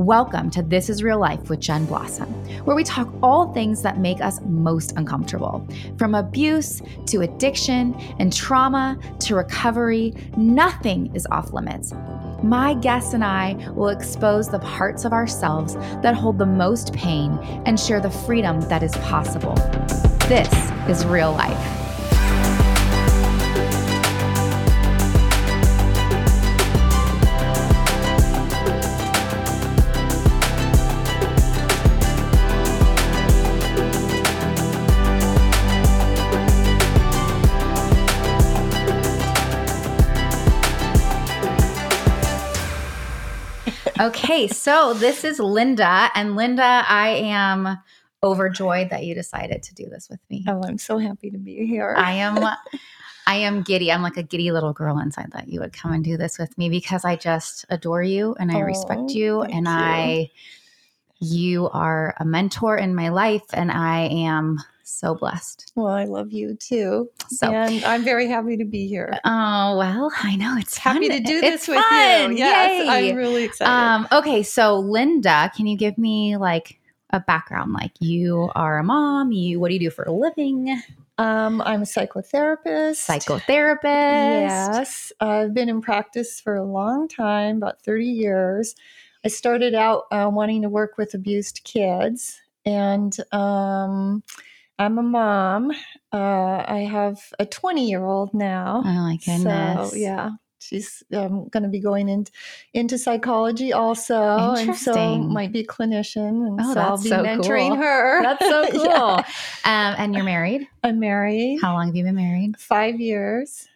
Welcome to This is Real Life with Jen Blossom, where we talk all things that make us most uncomfortable. From abuse to addiction and trauma to recovery, nothing is off limits. My guests and I will expose the parts of ourselves that hold the most pain and share the freedom that is possible. This is real life. Okay, so this is Linda. And Linda, I am overjoyed that you decided to do this with me. Oh, I'm so happy to be here. I am I am giddy. I'm like a giddy little girl inside that you would come and do this with me because I just adore you and I oh, respect you and you. I you are a mentor in my life and I am so blessed. Well, I love you too. So, and I'm very happy to be here. Oh, well, I know it's happy fun. to do this it's with fun. you. Yes, Yay. I'm really excited. Um, okay, so Linda, can you give me like a background? Like you are a mom, you what do you do for a living? Um, I'm a psychotherapist. Psychotherapist. Yes. I've been in practice for a long time, about 30 years. I started out uh, wanting to work with abused kids and um, I'm a mom. Uh, I have a 20 year old now. Oh my goodness. So, yeah. She's um, going to be going in, into psychology also, and so might be a clinician, and oh, so I'll be so mentoring cool. her. That's so cool. yeah. um, and you're married? I'm married. How long have you been married? Five years.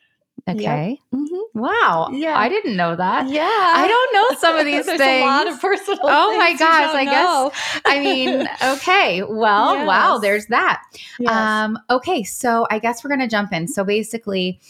Okay. Yep. Mm-hmm. Wow. Yeah. I didn't know that. Yeah. I don't know some of these There's things. a lot of personal. Oh my gosh. I know. guess. I mean, okay. Well, yes. wow. There's that. Yes. Um. Okay. So I guess we're gonna jump in. So basically,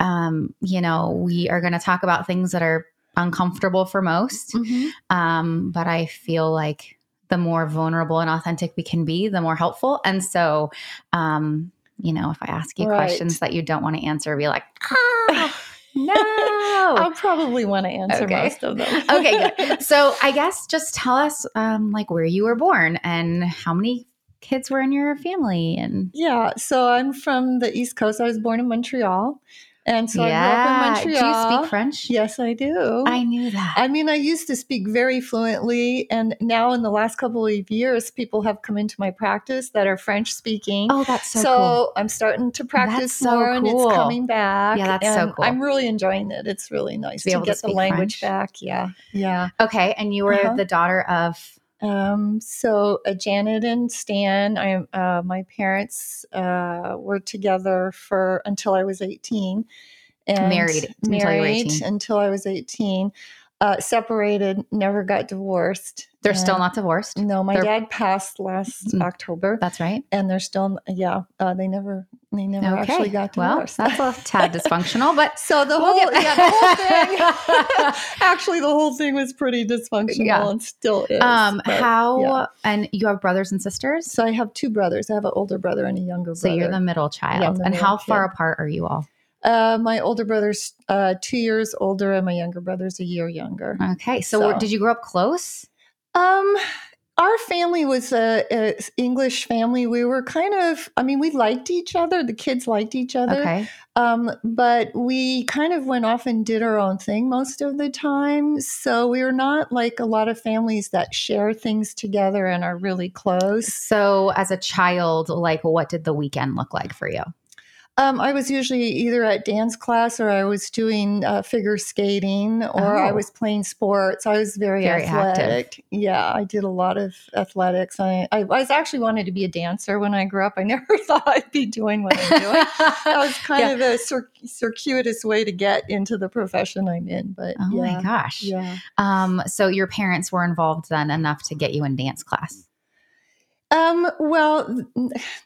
um, you know, we are gonna talk about things that are uncomfortable for most. Mm-hmm. Um. But I feel like the more vulnerable and authentic we can be, the more helpful. And so, um, you know, if I ask you right. questions that you don't want to answer, be like, ah, no. I'll probably want to answer okay. most of them. okay, good. So I guess just tell us um, like where you were born and how many kids were in your family and yeah so i'm from the east coast i was born in montreal and so yeah. I grew up in Montreal. Do you speak French? Yes, I do. I knew that. I mean, I used to speak very fluently. And now, in the last couple of years, people have come into my practice that are French speaking. Oh, that's so, cool. so cool. I'm starting to practice so more cool. and it's coming back. Yeah, that's and so cool. I'm really enjoying it. It's really nice to, to get the language French. back. Yeah. Yeah. Okay. And you were uh-huh. the daughter of um, so uh, Janet and Stan, I, uh, my parents uh, were together for until I was 18 and married, married until, until I was 18. Uh, separated, never got divorced. They're still not divorced. No, my they're, dad passed last mm, October. That's right. And they're still, yeah, uh, they never, they never okay. actually got divorced. Well, that's a tad dysfunctional, but so the we'll whole, yeah, the whole thing. actually, the whole thing was pretty dysfunctional yeah. and still is. Um, but, how? Yeah. And you have brothers and sisters? So I have two brothers. I have an older brother and a younger brother. So you're the middle child. Yeah, the and how far apart are you all? Uh, my older brother's uh, two years older, and my younger brother's a year younger. Okay, so, so did you grow up close? Um, our family was a, a, English family. We were kind of, I mean, we liked each other. The kids liked each other. Okay. Um, but we kind of went off and did our own thing most of the time. So we were not like a lot of families that share things together and are really close. So as a child, like, what did the weekend look like for you? Um, I was usually either at dance class or I was doing uh, figure skating or oh. I was playing sports. I was very, very athletic. Active. Yeah, I did a lot of athletics. I, I, was actually wanted to be a dancer when I grew up. I never thought I'd be doing what I'm doing. that was kind yeah. of a cir- circuitous way to get into the profession I'm in. But oh yeah. my gosh. Yeah. Um, so your parents were involved then enough to get you in dance class? Um, well,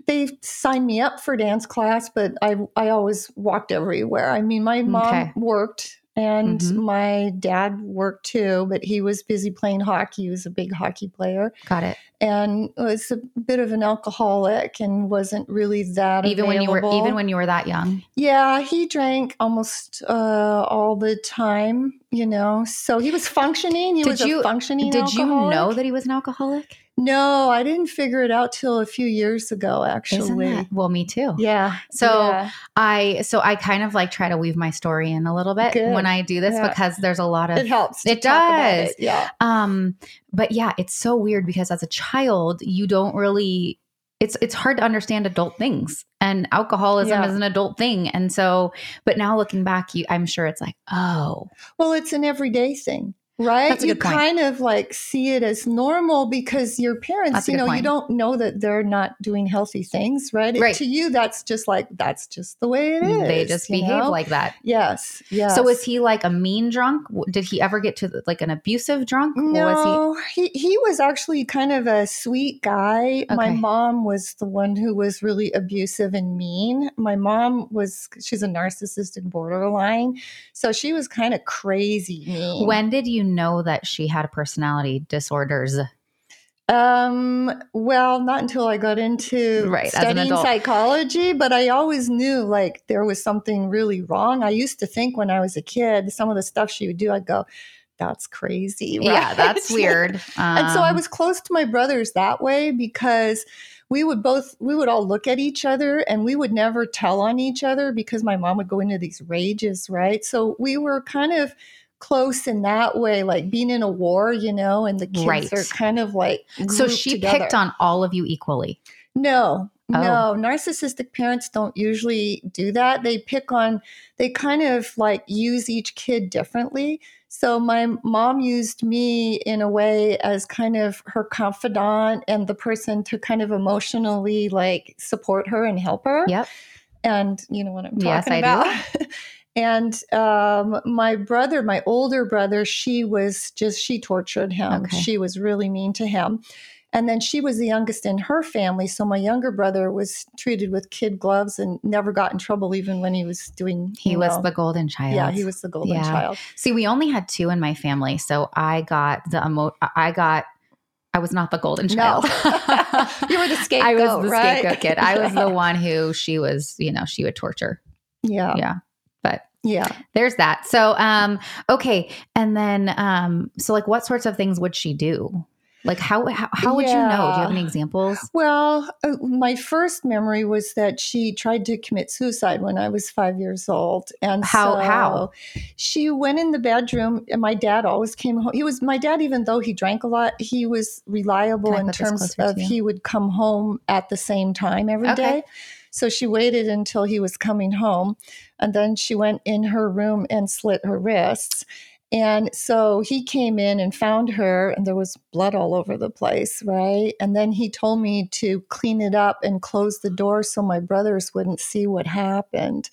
they signed me up for dance class, but I I always walked everywhere. I mean, my mom okay. worked and mm-hmm. my dad worked too, but he was busy playing hockey. He was a big hockey player. Got it. And was a bit of an alcoholic and wasn't really that even available. when you were even when you were that young. Yeah, he drank almost uh, all the time you know. So he was functioning. He did was you, functioning. Did alcoholic. you know that he was an alcoholic? No, I didn't figure it out till a few years ago. Actually, well, me too. Yeah. So yeah. I, so I kind of like try to weave my story in a little bit Good. when I do this yeah. because there's a lot of it helps. It does. It. Yeah. Um, but yeah, it's so weird because as a child, you don't really it's it's hard to understand adult things and alcoholism yeah. is an adult thing and so but now looking back you i'm sure it's like oh well it's an everyday thing right you kind of like see it as normal because your parents you know point. you don't know that they're not doing healthy things right? right to you that's just like that's just the way it mm, is they just behave know? like that yes yes so was he like a mean drunk did he ever get to like an abusive drunk no he? he he was actually kind of a sweet guy okay. my mom was the one who was really abusive and mean my mom was she's a narcissistic borderline so she was kind of crazy mean. when did you know that she had personality disorders? Um, well, not until I got into right, studying psychology, but I always knew like there was something really wrong. I used to think when I was a kid, some of the stuff she would do, I'd go, that's crazy. Right? Yeah, that's weird. Um, and so I um, was close to my brothers that way because we would both we would all look at each other and we would never tell on each other because my mom would go into these rages, right? So we were kind of close in that way, like being in a war, you know, and the kids right. are kind of like. So she together. picked on all of you equally. No, oh. no, narcissistic parents don't usually do that. They pick on, they kind of like use each kid differently. So my mom used me in a way as kind of her confidant and the person to kind of emotionally like support her and help her. Yep. And you know what I'm talking yes, about. And um, my brother, my older brother, she was just, she tortured him. Okay. She was really mean to him. And then she was the youngest in her family. So my younger brother was treated with kid gloves and never got in trouble, even when he was doing. He was know, the golden child. Yeah, he was the golden yeah. child. See, we only had two in my family. So I got the emo, I got I was not the golden child. No. you were the scapegoat. I was the right? scapegoat kid. I was the one who she was, you know, she would torture. Yeah. Yeah. But yeah. There's that. So um okay, and then um so like what sorts of things would she do? Like how how, how would yeah. you know? Do you have any examples? Well, uh, my first memory was that she tried to commit suicide when I was 5 years old. And how so how? She went in the bedroom and my dad always came home. He was my dad even though he drank a lot, he was reliable in terms of he would come home at the same time every okay. day. So she waited until he was coming home. And then she went in her room and slit her wrists. And so he came in and found her, and there was blood all over the place, right? And then he told me to clean it up and close the door so my brothers wouldn't see what happened.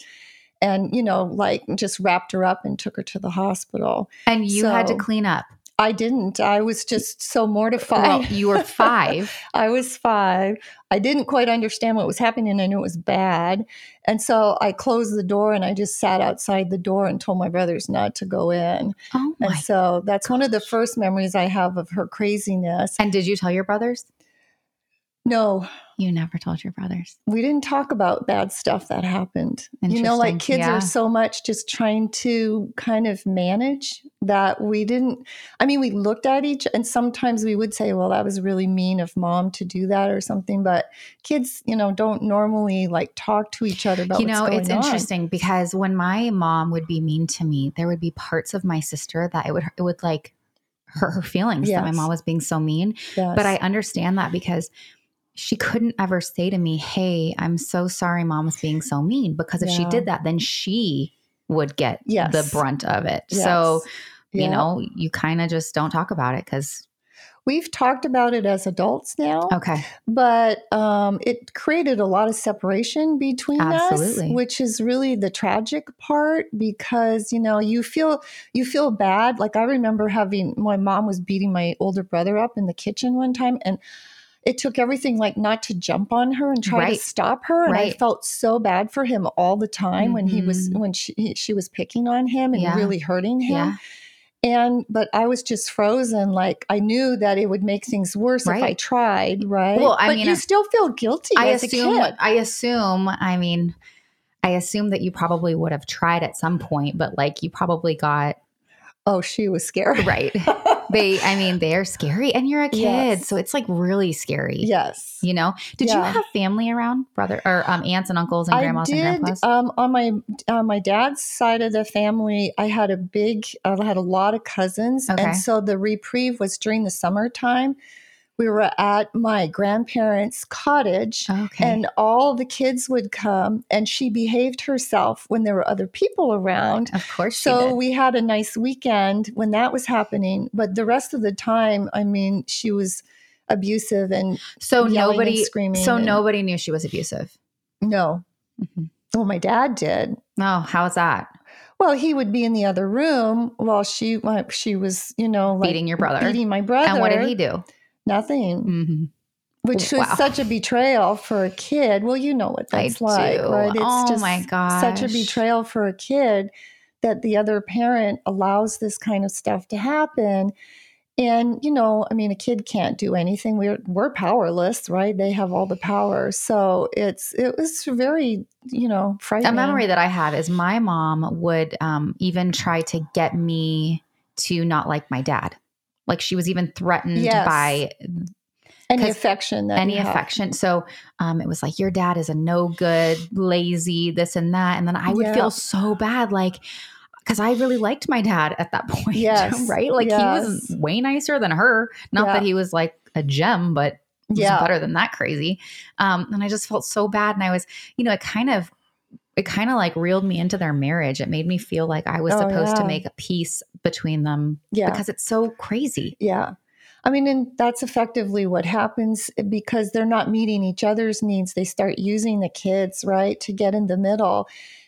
And, you know, like just wrapped her up and took her to the hospital. And you so, had to clean up. I didn't. I was just so mortified. Well, you were five. I was five. I didn't quite understand what was happening. I knew it was bad. And so I closed the door and I just sat outside the door and told my brothers not to go in. Oh my and so that's gosh. one of the first memories I have of her craziness. And did you tell your brothers? No. You never told your brothers. We didn't talk about bad stuff that happened. You know, like kids yeah. are so much just trying to kind of manage that we didn't. I mean, we looked at each, and sometimes we would say, well, that was really mean of mom to do that or something. But kids, you know, don't normally like talk to each other about You know, it's on. interesting because when my mom would be mean to me, there would be parts of my sister that it would, it would like hurt her feelings yes. that my mom was being so mean. Yes. But I understand that because she couldn't ever say to me, Hey, I'm so sorry mom was being so mean. Because if yeah. she did that, then she would get yes. the brunt of it. Yes. So, you know, you kind of just don't talk about it because We've talked about it as adults now. Okay. But um, it created a lot of separation between Absolutely. us, which is really the tragic part because, you know, you feel you feel bad. Like I remember having my mom was beating my older brother up in the kitchen one time and it took everything like not to jump on her and try right. to stop her and right. i felt so bad for him all the time mm-hmm. when he was mm-hmm. when she he, she was picking on him and yeah. really hurting him yeah. and but i was just frozen like i knew that it would make things worse right. if i tried right well i but mean you still feel guilty i assume i assume i mean i assume that you probably would have tried at some point but like you probably got Oh, she was scared. Right. they, I mean, they're scary and you're a kid. Yes. So it's like really scary. Yes. You know, did yeah. you have family around brother or um, aunts and uncles and grandmas I did, and grandpas? Um, on my, on my dad's side of the family, I had a big, I had a lot of cousins. Okay. And so the reprieve was during the summertime we were at my grandparents' cottage okay. and all the kids would come and she behaved herself when there were other people around. Of course So we had a nice weekend when that was happening, but the rest of the time, I mean, she was abusive and so nobody and screaming. So and, nobody knew she was abusive. No. Mm-hmm. Well, my dad did. Oh, how's that? Well, he would be in the other room while she she was, you know, like beating your brother, beating my brother. And what did he do? Nothing. Mm-hmm. Which wow. was such a betrayal for a kid. Well, you know what that's I like, do. right? It's oh just my god, such a betrayal for a kid that the other parent allows this kind of stuff to happen. And you know, I mean, a kid can't do anything. We're we're powerless, right? They have all the power. So it's it was very, you know, frightening. A memory that I have is my mom would um, even try to get me to not like my dad. Like she was even threatened yes. by any affection any affection have. so um, it was like your dad is a no good lazy this and that and then i would yeah. feel so bad like because i really liked my dad at that point yes. right like yes. he was way nicer than her not yeah. that he was like a gem but yeah. better than that crazy um, and i just felt so bad and i was you know it kind of it kind of like reeled me into their marriage. It made me feel like I was oh, supposed yeah. to make a peace between them. Yeah. Because it's so crazy. Yeah. I mean, and that's effectively what happens eh, because they're not meeting each other's needs. They start using the kids, right, to get in the middle.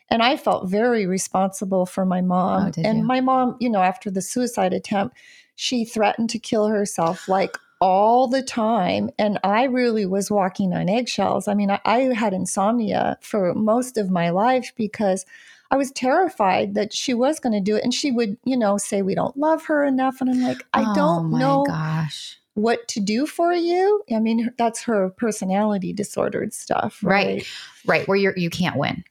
And I felt very responsible for my mom. Oh, and you? my mom, you know, after the suicide attempt, she threatened to kill herself like all the time. And I really was walking on eggshells. I mean, I, I, had insomnia for most of my life because I was terrified that she was going to do it. And she would, you know, say, We don't love her enough. And I'm like, I oh don't know. Gosh. What to do for you? I mean, that's her personality disordered stuff, right? Right, right where you're you can't win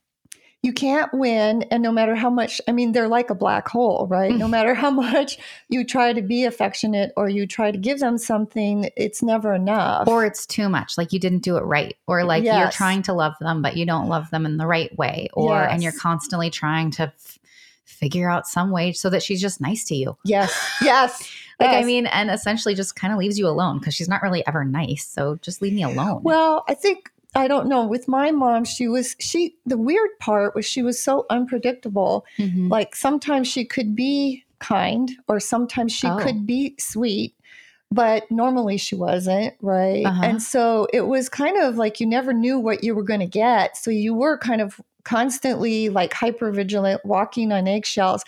you can't win and no matter how much i mean they're like a black hole right mm. no matter how much you try to be affectionate or you try to give them something it's never enough or it's too much like you didn't do it right or like yes. you're trying to love them but you don't love them in the right way or yes. and you're constantly trying to f- figure out some way so that she's just nice to you yes yes like yes. i mean and essentially just kind of leaves you alone because she's not really ever nice so just leave me alone well i think I don't know. With my mom, she was she. The weird part was she was so unpredictable. Mm-hmm. Like sometimes she could be kind, or sometimes she oh. could be sweet, but normally she wasn't, right? Uh-huh. And so it was kind of like you never knew what you were going to get. So you were kind of constantly like hyper vigilant, walking on eggshells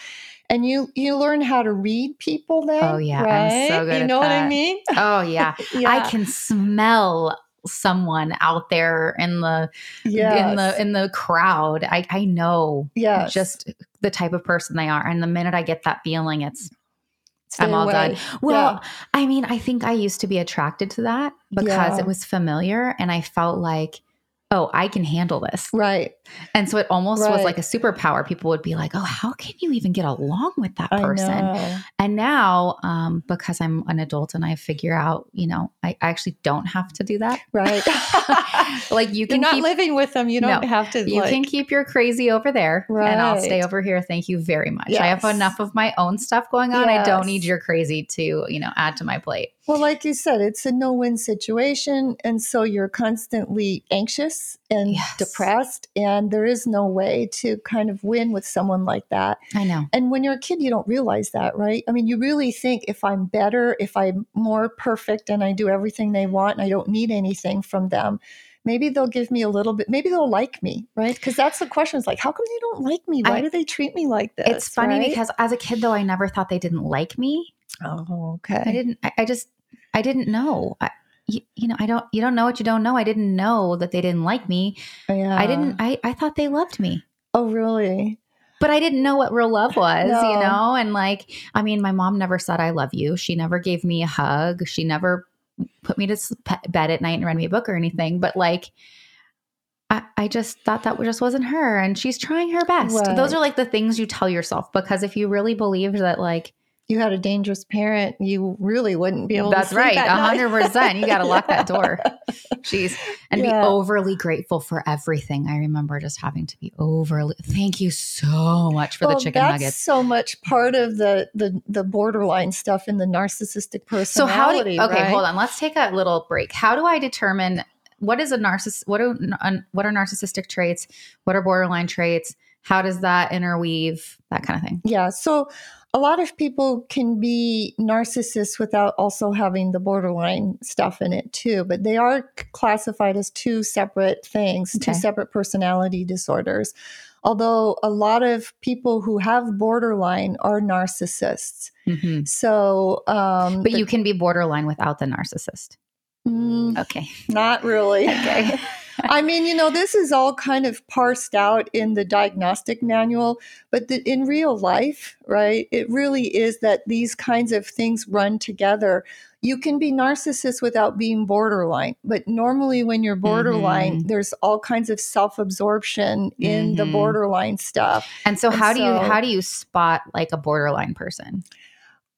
and you you learn how to read people then oh yeah right? so good. you know what i mean oh yeah. yeah. i can smell someone out there in the yes. in the in the crowd. I I know yes. just the type of person they are. And the minute I get that feeling, it's Stay I'm all away. done. Well, yeah. I mean, I think I used to be attracted to that because yeah. it was familiar and I felt like oh, I can handle this. Right. And so it almost right. was like a superpower. People would be like, oh, how can you even get along with that person? And now, um, because I'm an adult and I figure out, you know, I, I actually don't have to do that. Right. like you can You're not keep, living with them. You don't no, have to. You like, can keep your crazy over there right. and I'll stay over here. Thank you very much. Yes. I have enough of my own stuff going on. Yes. I don't need your crazy to, you know, add to my plate. Well, like you said, it's a no win situation. And so you're constantly anxious and yes. depressed. And there is no way to kind of win with someone like that. I know. And when you're a kid, you don't realize that, right? I mean, you really think if I'm better, if I'm more perfect and I do everything they want and I don't need anything from them, maybe they'll give me a little bit maybe they'll like me right because that's the question is like how come they don't like me why I, do they treat me like this it's funny right? because as a kid though i never thought they didn't like me oh okay i didn't I, I just I didn't know. I, you, you, know, I don't, you don't know what you don't know. I didn't know that they didn't like me. Yeah. I didn't, I, I thought they loved me. Oh, really? But I didn't know what real love was, no. you know? And like, I mean, my mom never said, I love you. She never gave me a hug. She never put me to bed at night and read me a book or anything. But like, I, I just thought that just wasn't her. And she's trying her best. Right. Those are like the things you tell yourself because if you really believed that, like, you had a dangerous parent, you really wouldn't be able That's to That's right. hundred percent. You gotta lock that door. Jeez. And yeah. be overly grateful for everything. I remember just having to be overly thank you so much for well, the chicken that's nuggets. So much part of the the the borderline stuff in the narcissistic personality. So how do you, okay, right? hold on. Let's take a little break. How do I determine what is a narcissist what are what are narcissistic traits? What are borderline traits? How does that interweave? That kind of thing. Yeah. So a lot of people can be narcissists without also having the borderline stuff in it too, but they are classified as two separate things, okay. two separate personality disorders. Although a lot of people who have borderline are narcissists. Mm-hmm. So, um, but the, you can be borderline without the narcissist. Mm, okay. Not really. okay. I mean, you know, this is all kind of parsed out in the diagnostic manual, but the, in real life, right, it really is that these kinds of things run together. You can be narcissist without being borderline, but normally when you're borderline, mm-hmm. there's all kinds of self-absorption in mm-hmm. the borderline stuff. And so, and how so, do you how do you spot like a borderline person?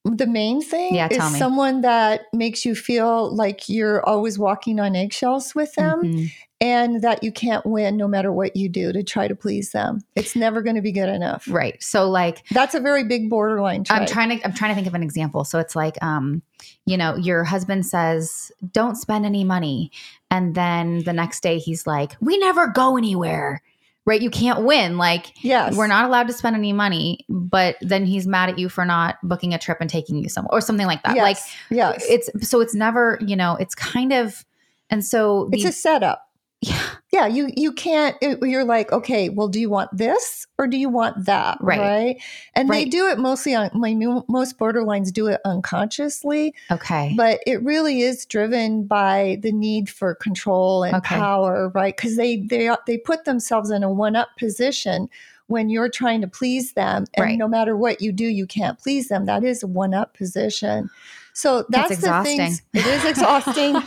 The main thing yeah, is someone that makes you feel like you're always walking on eggshells with them mm-hmm. and that you can't win no matter what you do to try to please them. It's never going to be good enough. Right. So like that's a very big borderline trait. I'm trying to I'm trying to think of an example. So it's like um you know, your husband says, "Don't spend any money." And then the next day he's like, "We never go anywhere." Right? You can't win. Like, yes. we're not allowed to spend any money, but then he's mad at you for not booking a trip and taking you somewhere or something like that. Yes. Like, yes. it's so it's never, you know, it's kind of, and so the, it's a setup. Yeah. Yeah. You, you can't, it, you're like, okay, well, do you want this or do you want that? Right. Right. And right. they do it mostly on, my most borderlines do it unconsciously. Okay. But it really is driven by the need for control and okay. power, right? Because they, they, they put themselves in a one up position when you're trying to please them. And right. no matter what you do, you can't please them. That is a one up position. So that's, that's the things. It is exhausting.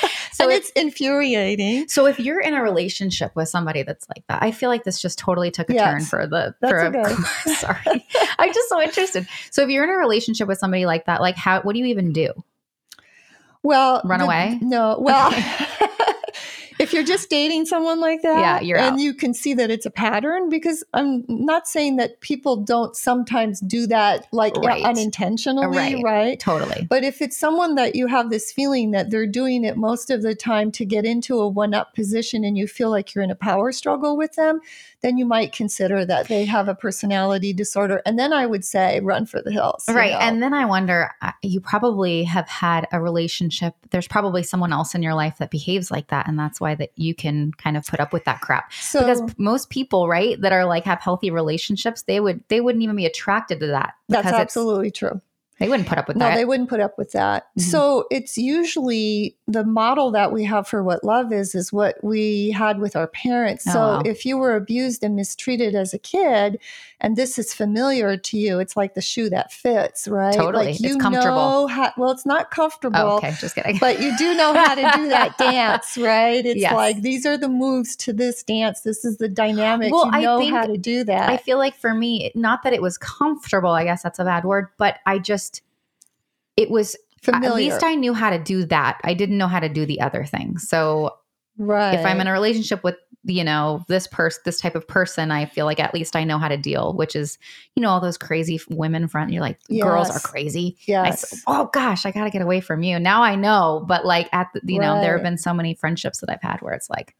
so it's infuriating. So if you're in a relationship with somebody that's like that, I feel like this just totally took a yes, turn for the for a, okay. sorry. I'm just so interested. So if you're in a relationship with somebody like that, like how what do you even do? Well, run the, away? No. Well, if you're just dating someone like that, yeah, you're and out. you can see that it's a pattern because I'm not saying that people don't sometimes do that like right. unintentionally, right. right? Totally. But if it's someone that you have this feeling that they're doing it most of the time to get into a one-up position and you feel like you're in a power struggle with them, then you might consider that they have a personality disorder. And then I would say run for the hills. Right. Know? And then I wonder, uh, you probably have had a relationship. There's probably someone else in your life that behaves like that. And that's why that you can kind of put up with that crap. So, because most people, right, that are like have healthy relationships, they would, they wouldn't even be attracted to that. That's absolutely true. They wouldn't put up with no, that. No, they wouldn't put up with that. Mm-hmm. So it's usually the model that we have for what love is, is what we had with our parents. Oh, so wow. if you were abused and mistreated as a kid, and this is familiar to you, it's like the shoe that fits, right? Totally. Like you it's comfortable. How, well, it's not comfortable. Oh, okay, just kidding. But you do know how to do that dance, right? It's yes. like these are the moves to this dance. This is the dynamic. Well, you know how to do that. I feel like for me, not that it was comfortable, I guess that's a bad word, but I just it was Familiar. at least I knew how to do that. I didn't know how to do the other thing. So right. if I'm in a relationship with, you know, this person, this type of person, I feel like at least I know how to deal, which is, you know, all those crazy women front. You're like, yes. girls are crazy. Yes. I, oh gosh, I got to get away from you. Now I know, but like at the, you right. know, there have been so many friendships that I've had where it's like,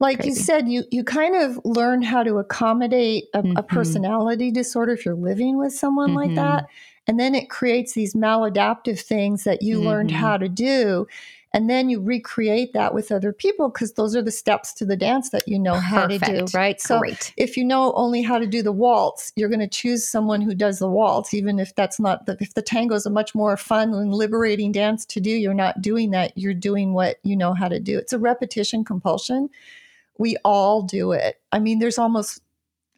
like Crazy. you said you you kind of learn how to accommodate a, mm-hmm. a personality disorder if you're living with someone mm-hmm. like that and then it creates these maladaptive things that you mm-hmm. learned how to do. And then you recreate that with other people because those are the steps to the dance that you know Perfect. how to do, right? So Great. if you know only how to do the waltz, you're going to choose someone who does the waltz, even if that's not the, if the tango is a much more fun and liberating dance to do, you're not doing that. You're doing what you know how to do. It's a repetition compulsion. We all do it. I mean, there's almost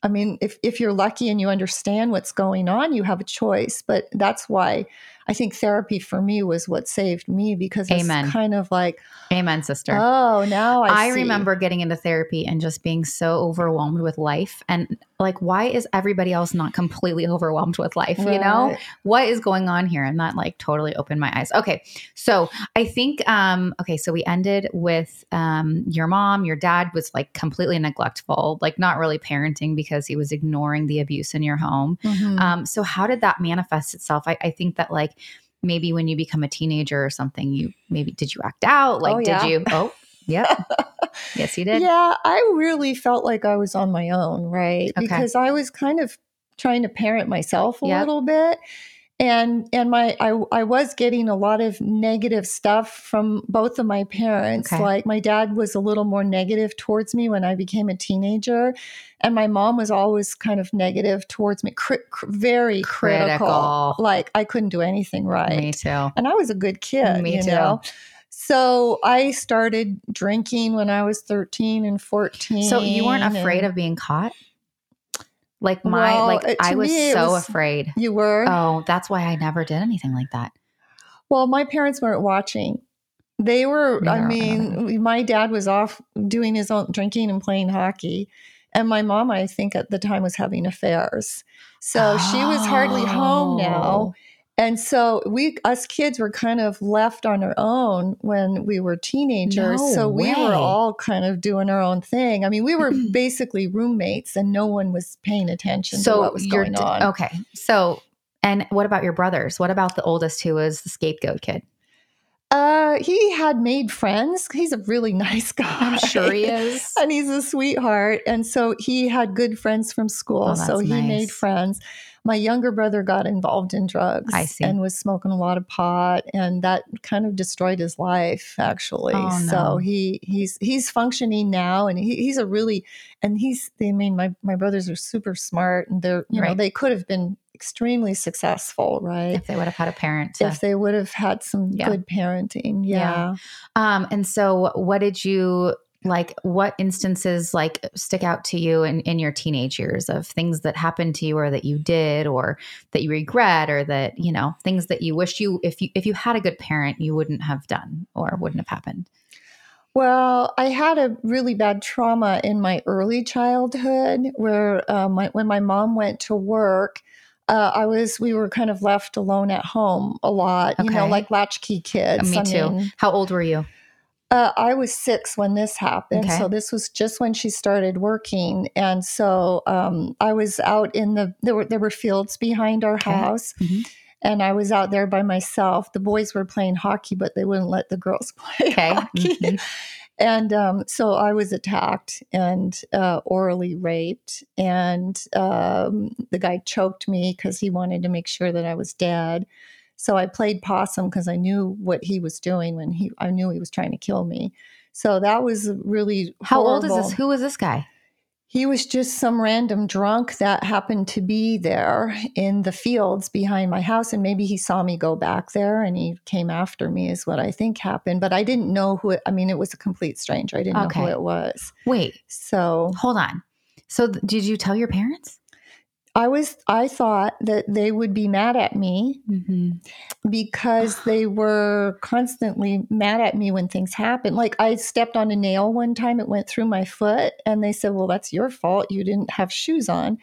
I mean, if, if you're lucky and you understand what's going on, you have a choice. But that's why I think therapy for me was what saved me because it's Amen. kind of like, Amen, sister. Oh, now I, I remember getting into therapy and just being so overwhelmed with life. And like, why is everybody else not completely overwhelmed with life? Right. You know, what is going on here? And that like totally opened my eyes. Okay. So I think, um, okay, so we ended with um, your mom, your dad was like completely neglectful, like not really parenting because he was ignoring the abuse in your home. Mm-hmm. Um, so how did that manifest itself? I, I think that like maybe when you become a teenager or something, you maybe did you act out? Like, oh, yeah. did you? Oh, yeah. yes, you did. Yeah, I really felt like I was on my own, right? Okay. Because I was kind of trying to parent myself a yep. little bit and and my I, I was getting a lot of negative stuff from both of my parents okay. like my dad was a little more negative towards me when i became a teenager and my mom was always kind of negative towards me cri- cr- very critical. critical. like i couldn't do anything right me too and i was a good kid me too know? so i started drinking when i was 13 and 14 so you weren't afraid of being caught like my well, like I was so was, afraid. You were? Oh, that's why I never did anything like that. Well, my parents weren't watching. They were I mean, my dad was off doing his own drinking and playing hockey. And my mom, I think at the time was having affairs. So oh. she was hardly home now. Oh. And so we, us kids, were kind of left on our own when we were teenagers. No so we way. were all kind of doing our own thing. I mean, we were basically roommates, and no one was paying attention so to what was going on. Okay, so and what about your brothers? What about the oldest, who was the scapegoat kid? Uh, he had made friends. He's a really nice guy. I'm sure he is. and he's a sweetheart. And so he had good friends from school. Oh, so he nice. made friends my younger brother got involved in drugs I see. and was smoking a lot of pot and that kind of destroyed his life actually oh, no. so he he's he's functioning now and he, he's a really and he's i mean my, my brothers are super smart and they're you right. know they could have been extremely successful, right? If they would have had a parent. To, if they would have had some yeah. good parenting. Yeah. yeah. Um, and so what did you like what instances like stick out to you in, in your teenage years of things that happened to you or that you did or that you regret or that you know things that you wish you if you if you had a good parent you wouldn't have done or wouldn't have happened well, I had a really bad trauma in my early childhood where uh, my, when my mom went to work, uh, I was we were kind of left alone at home a lot, okay. you know, like latchkey kids. me I too. Mean, How old were you? Uh, I was six when this happened. Okay. So this was just when she started working. And so um, I was out in the, there were, there were fields behind our okay. house. Mm-hmm. And I was out there by myself. The boys were playing hockey, but they wouldn't let the girls play okay. hockey. Mm-hmm. And um, so I was attacked and uh, orally raped. And um, the guy choked me because he wanted to make sure that I was dead. So I played possum because I knew what he was doing when he I knew he was trying to kill me. So that was really How horrible. old is this? Who was this guy? He was just some random drunk that happened to be there in the fields behind my house. And maybe he saw me go back there and he came after me, is what I think happened. But I didn't know who it, I mean, it was a complete stranger. I didn't okay. know who it was. Wait. So hold on. So th- did you tell your parents? I was I thought that they would be mad at me mm-hmm. because they were constantly mad at me when things happened. Like I stepped on a nail one time, it went through my foot, and they said, "Well, that's your fault. You didn't have shoes on."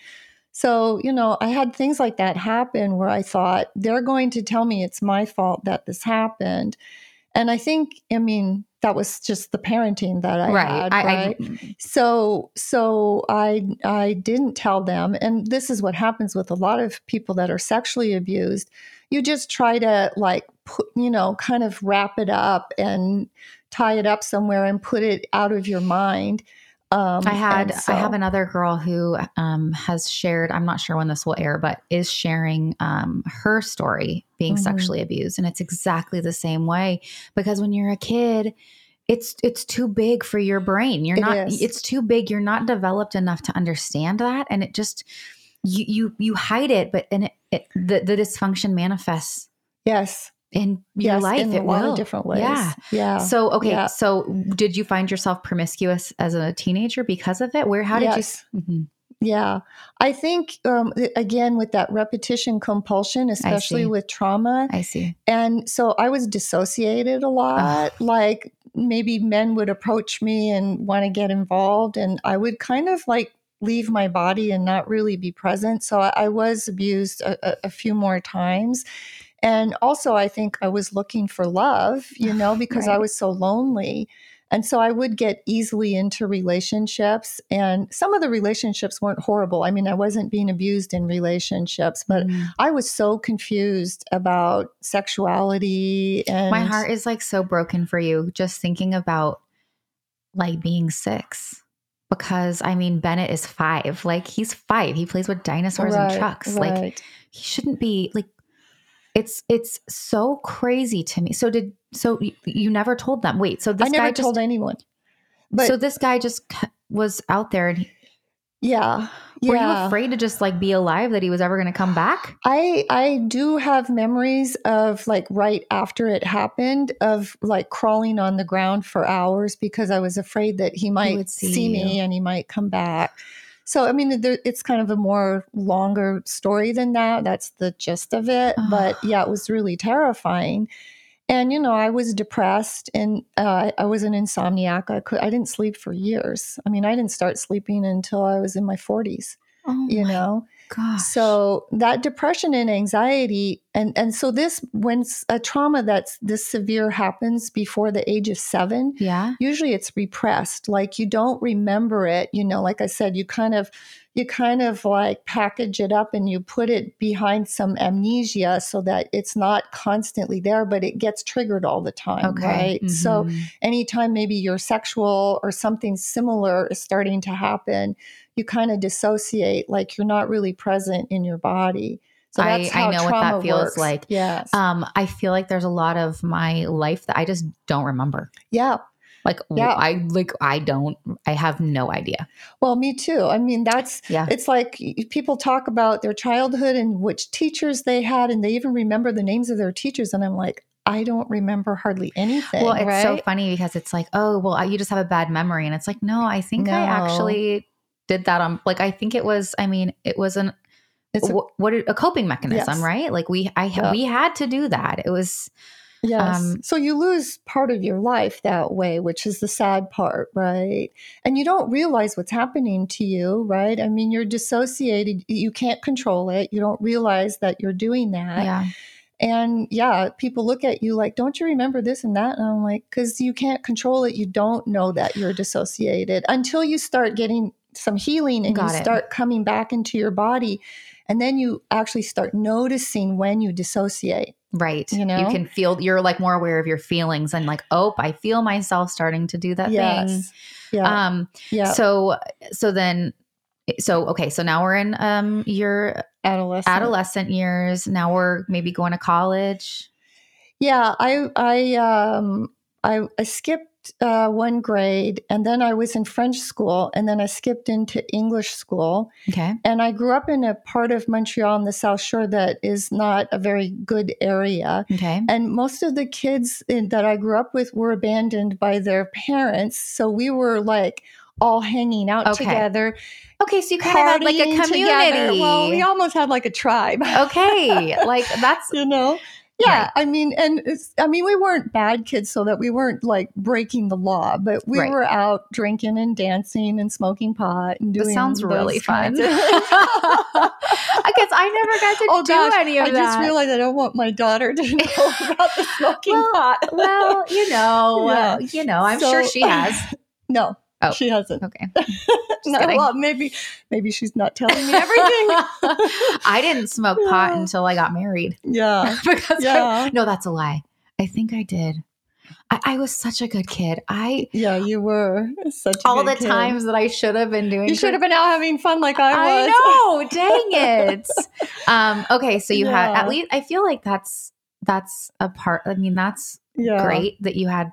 So, you know, I had things like that happen where I thought they're going to tell me it's my fault that this happened. And I think, I mean, that was just the parenting that I right. had. I, right. I, so so I I didn't tell them, and this is what happens with a lot of people that are sexually abused. You just try to like put, you know, kind of wrap it up and tie it up somewhere and put it out of your mind. Um, I had so, I have another girl who um, has shared. I'm not sure when this will air, but is sharing um, her story being mm-hmm. sexually abused, and it's exactly the same way. Because when you're a kid, it's it's too big for your brain. You're it not. Is. It's too big. You're not developed enough to understand that, and it just you you you hide it, but then it, it the the dysfunction manifests. Yes in your yes, life in it will. different ways yeah yeah so okay yeah. so did you find yourself promiscuous as a teenager because of it where how did yes. you mm-hmm. Yeah. I think, um, again, with that repetition compulsion, especially with trauma. I see. And so I was dissociated a lot. Ugh. Like maybe men would approach me and want to get involved, and I would kind of like leave my body and not really be present. So I, I was abused a, a, a few more times. And also, I think I was looking for love, you know, because right. I was so lonely. And so I would get easily into relationships. And some of the relationships weren't horrible. I mean, I wasn't being abused in relationships, but mm. I was so confused about sexuality. And my heart is like so broken for you just thinking about like being six. Because I mean, Bennett is five. Like he's five. He plays with dinosaurs right, and trucks. Right. Like he shouldn't be like it's it's so crazy to me. So did so you, you never told them? Wait, so this I never guy told just, anyone. But so this guy just was out there and he, yeah. Were yeah. you afraid to just like be alive that he was ever going to come back? I I do have memories of like right after it happened of like crawling on the ground for hours because I was afraid that he might he see, see me and he might come back. So, I mean, there, it's kind of a more longer story than that. That's the gist of it. But yeah, it was really terrifying. And you know, I was depressed, and uh, I was an insomniac. I could, I didn't sleep for years. I mean, I didn't start sleeping until I was in my forties. Oh you know, Gosh. So that depression and anxiety, and and so this when a trauma that's this severe happens before the age of seven, yeah, usually it's repressed. Like you don't remember it. You know, like I said, you kind of you kind of like package it up and you put it behind some amnesia so that it's not constantly there, but it gets triggered all the time, okay. right? Mm-hmm. So anytime maybe you're sexual or something similar is starting to happen, you kind of dissociate, like you're not really present in your body. So I, I, know what that feels works. like. Yes. Um, I feel like there's a lot of my life that I just don't remember. Yeah. Like yeah. I like I don't I have no idea. Well, me too. I mean, that's yeah. It's like people talk about their childhood and which teachers they had, and they even remember the names of their teachers, and I'm like, I don't remember hardly anything. Well, it's right? so funny because it's like, oh, well, you just have a bad memory, and it's like, no, I think no. I actually did that on like I think it was I mean it was an it's a, what a coping mechanism yes. right like we I yeah. we had to do that it was Yes. Um, so you lose part of your life that way, which is the sad part, right? And you don't realize what's happening to you, right? I mean, you're dissociated. You can't control it. You don't realize that you're doing that. Yeah. And yeah, people look at you like, don't you remember this and that? And I'm like, because you can't control it. You don't know that you're dissociated until you start getting some healing and Got you it. start coming back into your body. And then you actually start noticing when you dissociate. Right. You know, you can feel, you're like more aware of your feelings and like, oh, I feel myself starting to do that yes. thing. Yeah. Um, yeah. So, so then, so, okay. So now we're in, um, your adolescent, adolescent years. Now we're maybe going to college. Yeah. I, I, um, I, I skipped uh, one grade, and then I was in French school, and then I skipped into English school. Okay. And I grew up in a part of Montreal on the South Shore that is not a very good area. Okay. And most of the kids in, that I grew up with were abandoned by their parents, so we were like all hanging out okay. together. Okay, so you kind of had like a community. Together. Well, we almost had like a tribe. okay, like that's you know yeah, right. I mean, and I mean, we weren't bad kids, so that we weren't like breaking the law, but we right. were out drinking and dancing and smoking pot and doing. That sounds really fun. I guess I never got to oh, do gosh, any of I that. I just realized I don't want my daughter to know about the smoking well, pot. well, you know, yeah. uh, you know, I'm so, sure she has. No, Oh, she hasn't. Okay. no, well, maybe maybe she's not telling me everything. I didn't smoke pot until I got married. Yeah. because yeah. I, no, that's a lie. I think I did. I, I, was such a good kid. I yeah, you were such all the kid. times that I should have been doing. You should have been out having fun like I was. I know. dang it. um. Okay, so you yeah. had at least. I feel like that's that's a part. I mean, that's yeah. great that you had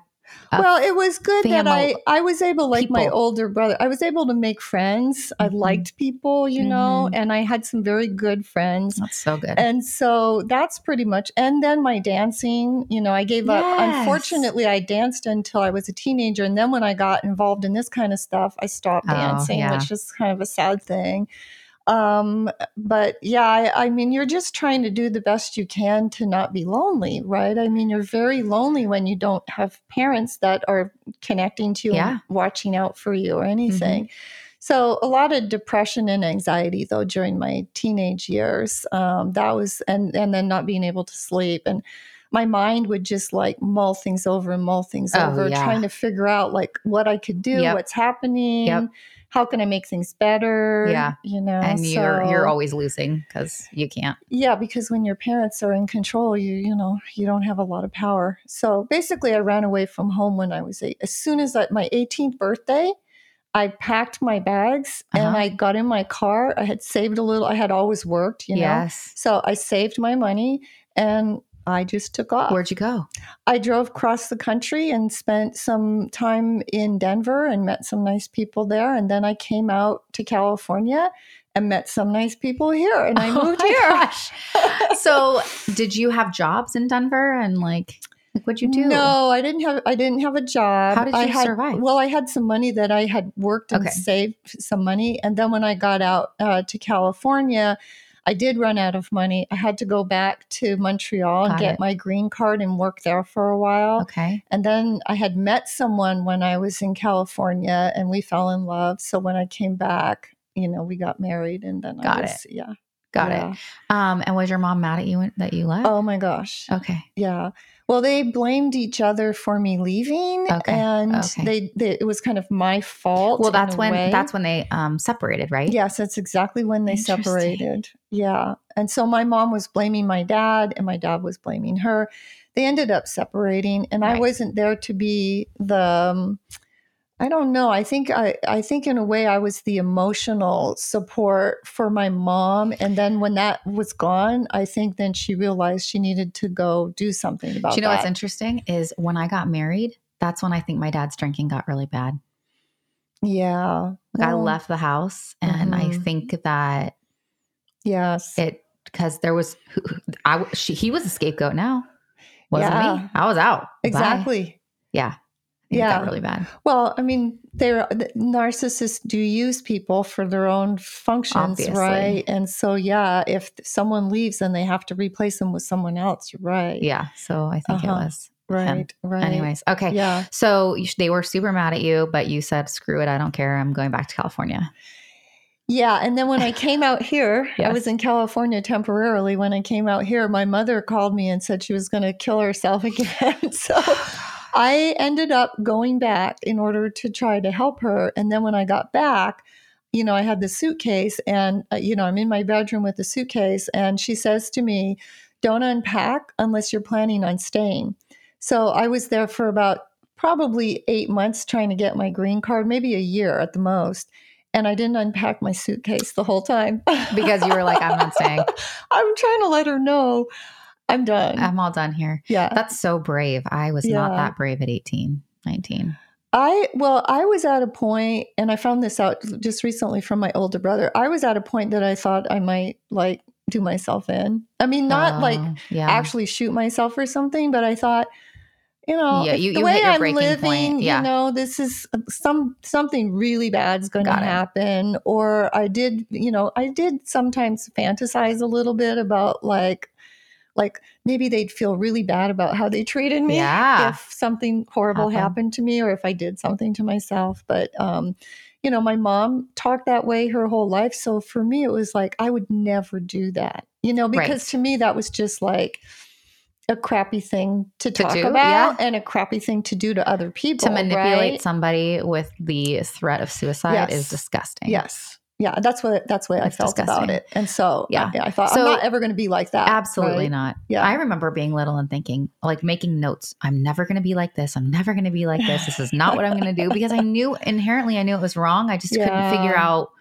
well, it was good that I I was able, like people. my older brother, I was able to make friends. Mm-hmm. I liked people, you mm-hmm. know, and I had some very good friends. That's so good. And so that's pretty much. And then my dancing, you know, I gave yes. up. Unfortunately, I danced until I was a teenager, and then when I got involved in this kind of stuff, I stopped oh, dancing, yeah. which is kind of a sad thing. Um, but yeah, I, I, mean, you're just trying to do the best you can to not be lonely, right? I mean, you're very lonely when you don't have parents that are connecting to you yeah. and watching out for you or anything. Mm-hmm. So a lot of depression and anxiety though during my teenage years. Um, that was and and then not being able to sleep and my mind would just like mull things over and mull things oh, over, yeah. trying to figure out like what I could do, yep. what's happening. Yep how can I make things better? Yeah. You know, and so, you're, you're always losing because you can't. Yeah. Because when your parents are in control, you, you know, you don't have a lot of power. So basically I ran away from home when I was eight. As soon as I, my 18th birthday, I packed my bags uh-huh. and I got in my car. I had saved a little. I had always worked, you know. Yes. So I saved my money and I just took off. Where'd you go? I drove across the country and spent some time in Denver and met some nice people there. And then I came out to California and met some nice people here and I oh moved here. so did you have jobs in Denver and like like what'd you do? No, I didn't have I didn't have a job. How did you I had, survive? Well, I had some money that I had worked and okay. saved some money. And then when I got out uh, to California, I did run out of money. I had to go back to Montreal Got and get it. my green card and work there for a while. Okay. And then I had met someone when I was in California and we fell in love. So when I came back, you know, we got married and then Got I was, it. yeah. Got yeah. it. Um, and was your mom mad at you that you left? Oh my gosh. Okay. Yeah. Well, they blamed each other for me leaving, okay. and okay. They, they, it was kind of my fault. Well, that's when way. that's when they um, separated, right? Yes, that's exactly when they separated. Yeah, and so my mom was blaming my dad, and my dad was blaming her. They ended up separating, and right. I wasn't there to be the. Um, I don't know. I think I, I think in a way I was the emotional support for my mom. And then when that was gone, I think then she realized she needed to go do something about it. you know that. what's interesting is when I got married, that's when I think my dad's drinking got really bad. Yeah. Like I left the house and mm-hmm. I think that Yes. It because there was I she, he was a scapegoat now. Wasn't yeah. me. I was out. Exactly. Bye. Yeah yeah, really bad. Well, I mean, they're narcissists do use people for their own functions, Obviously. right? And so, yeah, if someone leaves, then they have to replace them with someone else. Right. Yeah. So I think uh-huh. it was. Right, him. right. Anyways, okay. Yeah. So you, they were super mad at you, but you said, "Screw it, I don't care. I'm going back to California." Yeah, and then when I came out here, yes. I was in California temporarily. When I came out here, my mother called me and said she was going to kill herself again. so I ended up going back in order to try to help her. And then when I got back, you know, I had the suitcase and, uh, you know, I'm in my bedroom with the suitcase. And she says to me, don't unpack unless you're planning on staying. So I was there for about probably eight months trying to get my green card, maybe a year at the most. And I didn't unpack my suitcase the whole time. because you were like, I'm not staying. I'm trying to let her know I'm done. I'm all done here. Yeah. That's so brave. I was yeah. not that brave at 18, 19. I, well, I was at a point, and I found this out just recently from my older brother. I was at a point that I thought I might like do myself in. I mean, not oh, like yeah. actually shoot myself or something, but I thought, you know, yeah, you, the you way I'm living, yeah. you know, this is uh, some something really bad is going to happen. Or I did, you know, I did sometimes fantasize a little bit about like like maybe they'd feel really bad about how they treated me yeah. if something horrible happened. happened to me or if I did something to myself. But um, you know, my mom talked that way her whole life. So for me, it was like I would never do that. You know, because right. to me that was just like a crappy thing to, to talk do, about yeah. and a crappy thing to do to other people. To manipulate right? somebody with the threat of suicide yes. is disgusting. Yes yeah, that's what that's what I felt disgusting. about it. And so yeah, I, I thought so, I'm not ever going to be like that. Absolutely right? not. Yeah, I remember being little and thinking, like making notes. I'm never going to be like this. I'm never going to be like this. This is not what I'm going to do because I knew inherently I knew it was wrong. I just yeah. couldn't figure out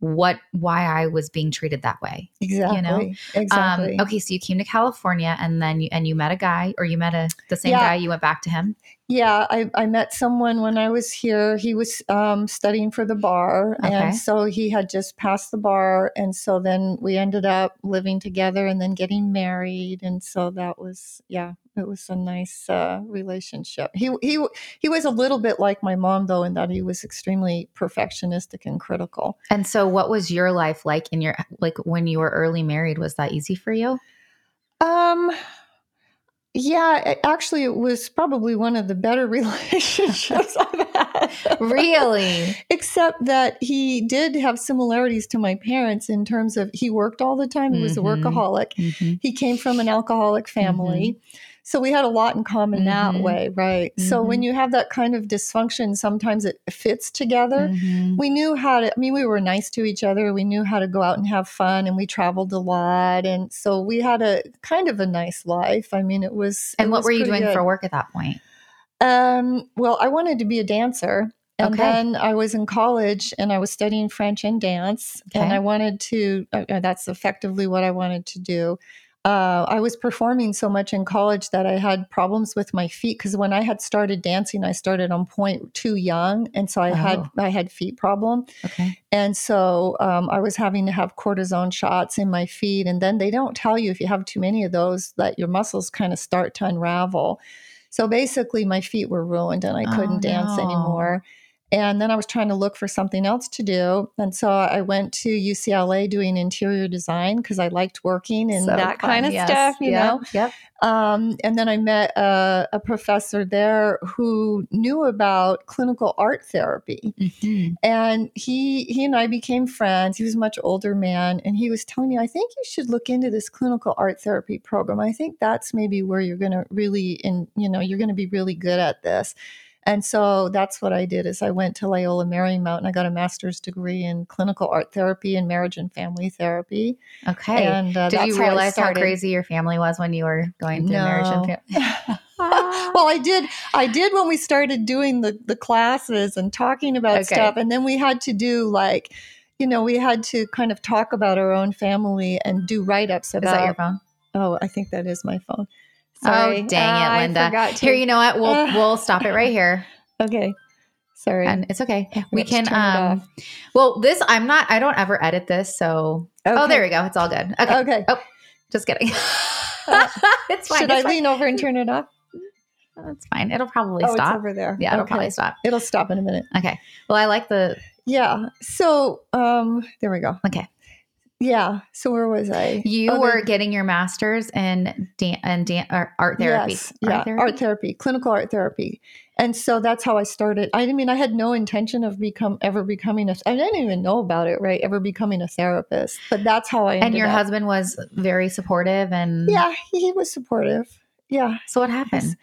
what why I was being treated that way. Exactly. You know? Exactly. Um, okay, so you came to California and then you and you met a guy or you met a the same yeah. guy, you went back to him? Yeah, I, I met someone when I was here. He was um, studying for the bar. Okay. And so he had just passed the bar. And so then we ended up living together and then getting married. And so that was, yeah, it was a nice uh, relationship. He, he, he was a little bit like my mom, though, in that he was extremely perfectionistic and critical. And so what was your life like in your, like when you were early married? Was that easy for you? Um, yeah, actually, it was probably one of the better relationships I've had. really? Except that he did have similarities to my parents in terms of he worked all the time. He was mm-hmm. a workaholic. Mm-hmm. He came from an alcoholic family. Mm-hmm. So we had a lot in common mm-hmm. that way, right? Mm-hmm. So when mm-hmm. you have that kind of dysfunction, sometimes it fits together. Mm-hmm. We knew how to, I mean, we were nice to each other. We knew how to go out and have fun and we traveled a lot. And so we had a kind of a nice life. I mean, it was. And it what was were you doing good. for work at that point? Um, well, I wanted to be a dancer. And okay. then I was in college and I was studying French and dance. Okay. And I wanted to, uh, uh that's effectively what I wanted to do uh, I was performing so much in college that I had problems with my feet because when I had started dancing, I started on point too young, and so I oh. had I had feet problem. Okay, and so um, I was having to have cortisone shots in my feet, and then they don't tell you if you have too many of those that your muscles kind of start to unravel. So basically, my feet were ruined, and I couldn't oh, dance no. anymore. And then I was trying to look for something else to do. And so I went to UCLA doing interior design because I liked working and so that kind of yes. stuff, you know? Yep. Um, and then I met a, a, professor there who knew about clinical art therapy. Mm-hmm. And he, he and I became friends. He was a much older man. And he was telling me, I think you should look into this clinical art therapy program. I think that's maybe where you're going to really, in, you know, you're going to be really good at this. And so that's what I did is I went to Loyola Marymount and I got a master's degree in clinical art therapy and marriage and family therapy. Okay. And uh, did you realize how, how, crazy your family was when you were going through no. marriage and family? well, I did. I did when we started doing the the classes and talking about okay. stuff, and then we had to do like, you know, we had to kind of talk about our own family and do write ups about. Is that your phone? Oh, I think that is my phone. Sorry. Oh, dang it, Linda. Here, you know what? We'll uh, we'll stop it right here. Okay. Sorry. And it's okay. We can um well this I'm not I don't ever edit this, so okay. oh there we go. It's all good. Okay. Okay. Oh, just kidding. Uh, it's fine. Should it's I fine. lean over and turn it off? That's fine. It'll probably oh, stop. over there. Yeah, it'll probably stop. It'll stop in a minute. Okay. Well, I like the Yeah. So um there we go. Okay. Yeah. So where was I? You oh, were getting your master's in dan- and dan- art therapy. Yes, art yeah, therapy? art therapy, clinical art therapy, and so that's how I started. I mean, I had no intention of become ever becoming a. I didn't even know about it, right? Ever becoming a therapist, but that's how I. and your up. husband was very supportive, and yeah, he was supportive. Yeah. So what happened?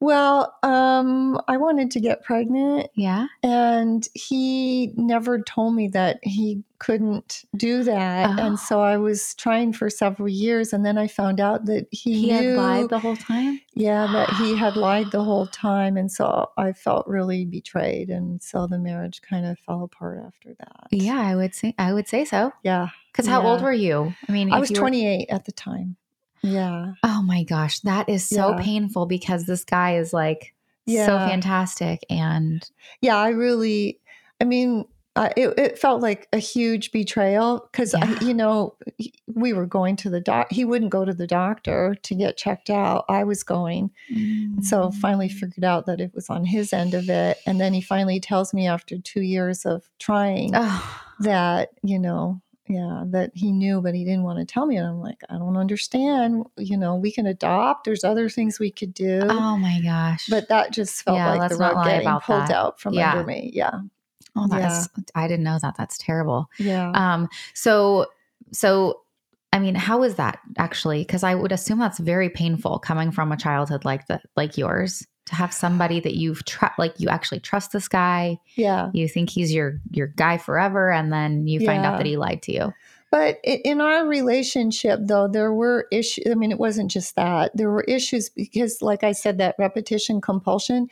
Well, um, I wanted to get pregnant. Yeah. And he never told me that he couldn't do that. Oh. And so I was trying for several years. And then I found out that he, he knew, had lied the whole time. Yeah, that he had lied the whole time. And so I felt really betrayed. And so the marriage kind of fell apart after that. Yeah, I would say, I would say so. Yeah. Because how yeah. old were you? I mean, I was 28 were... at the time. Yeah. Oh my gosh, that is so yeah. painful because this guy is like yeah. so fantastic and yeah, I really I mean, uh, it, it, felt like a huge betrayal because yeah. you know we were going to the doc he wouldn't go to the doctor to get checked out i was going mm. so finally figured out that it was on his end of it and then he finally tells me after two years of trying oh. that you know yeah that he knew but he didn't want to tell me and i'm like i don't understand you know we can adopt there's other things we could do oh my gosh but that just felt yeah, like the rug getting pulled that. out from yeah. under me yeah oh that's yeah. i didn't know that that's terrible yeah um so so I mean, how is that actually? Because I would assume that's very painful coming from a childhood like that, like yours to have somebody that you've tr- like you actually trust this guy. Yeah. You think he's your your guy forever and then you find yeah. out that he lied to you. But in our relationship though there were issues I mean it wasn't just that. There were issues because like I said that repetition compulsion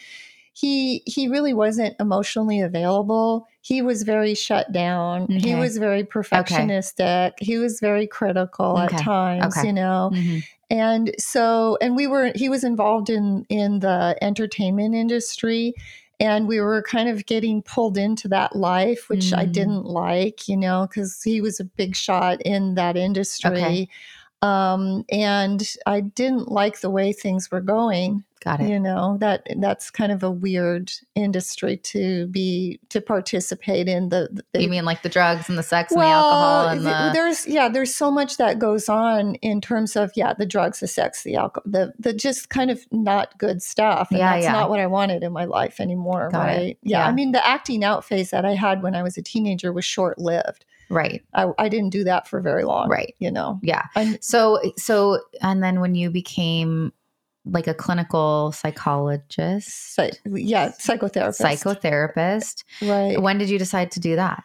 he he really wasn't emotionally available. He was very shut down. Okay. He was very perfectionistic. Okay. He was very critical okay. at times, you know. Mm-hmm. And so and we were he was involved in in the entertainment industry and we were kind of getting pulled into that life which mm. I didn't like, you know, cuz he was a big shot in that industry. Um, and I didn't like the way things were going. Got it. You know that that's kind of a weird industry to be to participate in. The, the you mean like the drugs and the sex well, and the alcohol and the there's yeah there's so much that goes on in terms of yeah the drugs, the sex, the alcohol, the the just kind of not good stuff. And yeah, that's yeah. not what I wanted in my life anymore. Got right? Yeah. yeah, I mean the acting out phase that I had when I was a teenager was short lived. Right. I, I didn't do that for very long. Right. You know. Yeah. And so so and then when you became like a clinical psychologist. yeah, psychotherapist. Psychotherapist. Right. When did you decide to do that?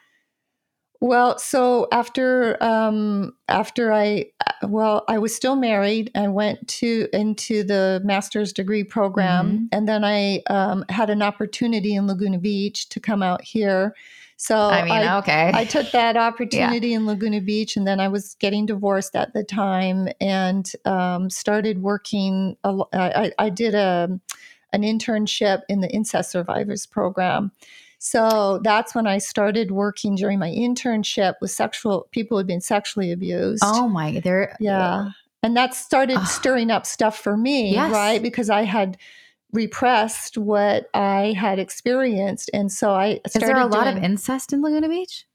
Well, so after um, after I well, I was still married. I went to into the master's degree program, mm-hmm. and then I um, had an opportunity in Laguna Beach to come out here so I mean, I, okay. I took that opportunity yeah. in Laguna Beach, and then I was getting divorced at the time, and um, started working. I, I did a an internship in the incest survivors program. So that's when I started working during my internship with sexual people who had been sexually abused. Oh my, there, yeah, and that started stirring up stuff for me, yes. right? Because I had repressed what I had experienced, and so I started. Is there a lot of incest in Laguna Beach?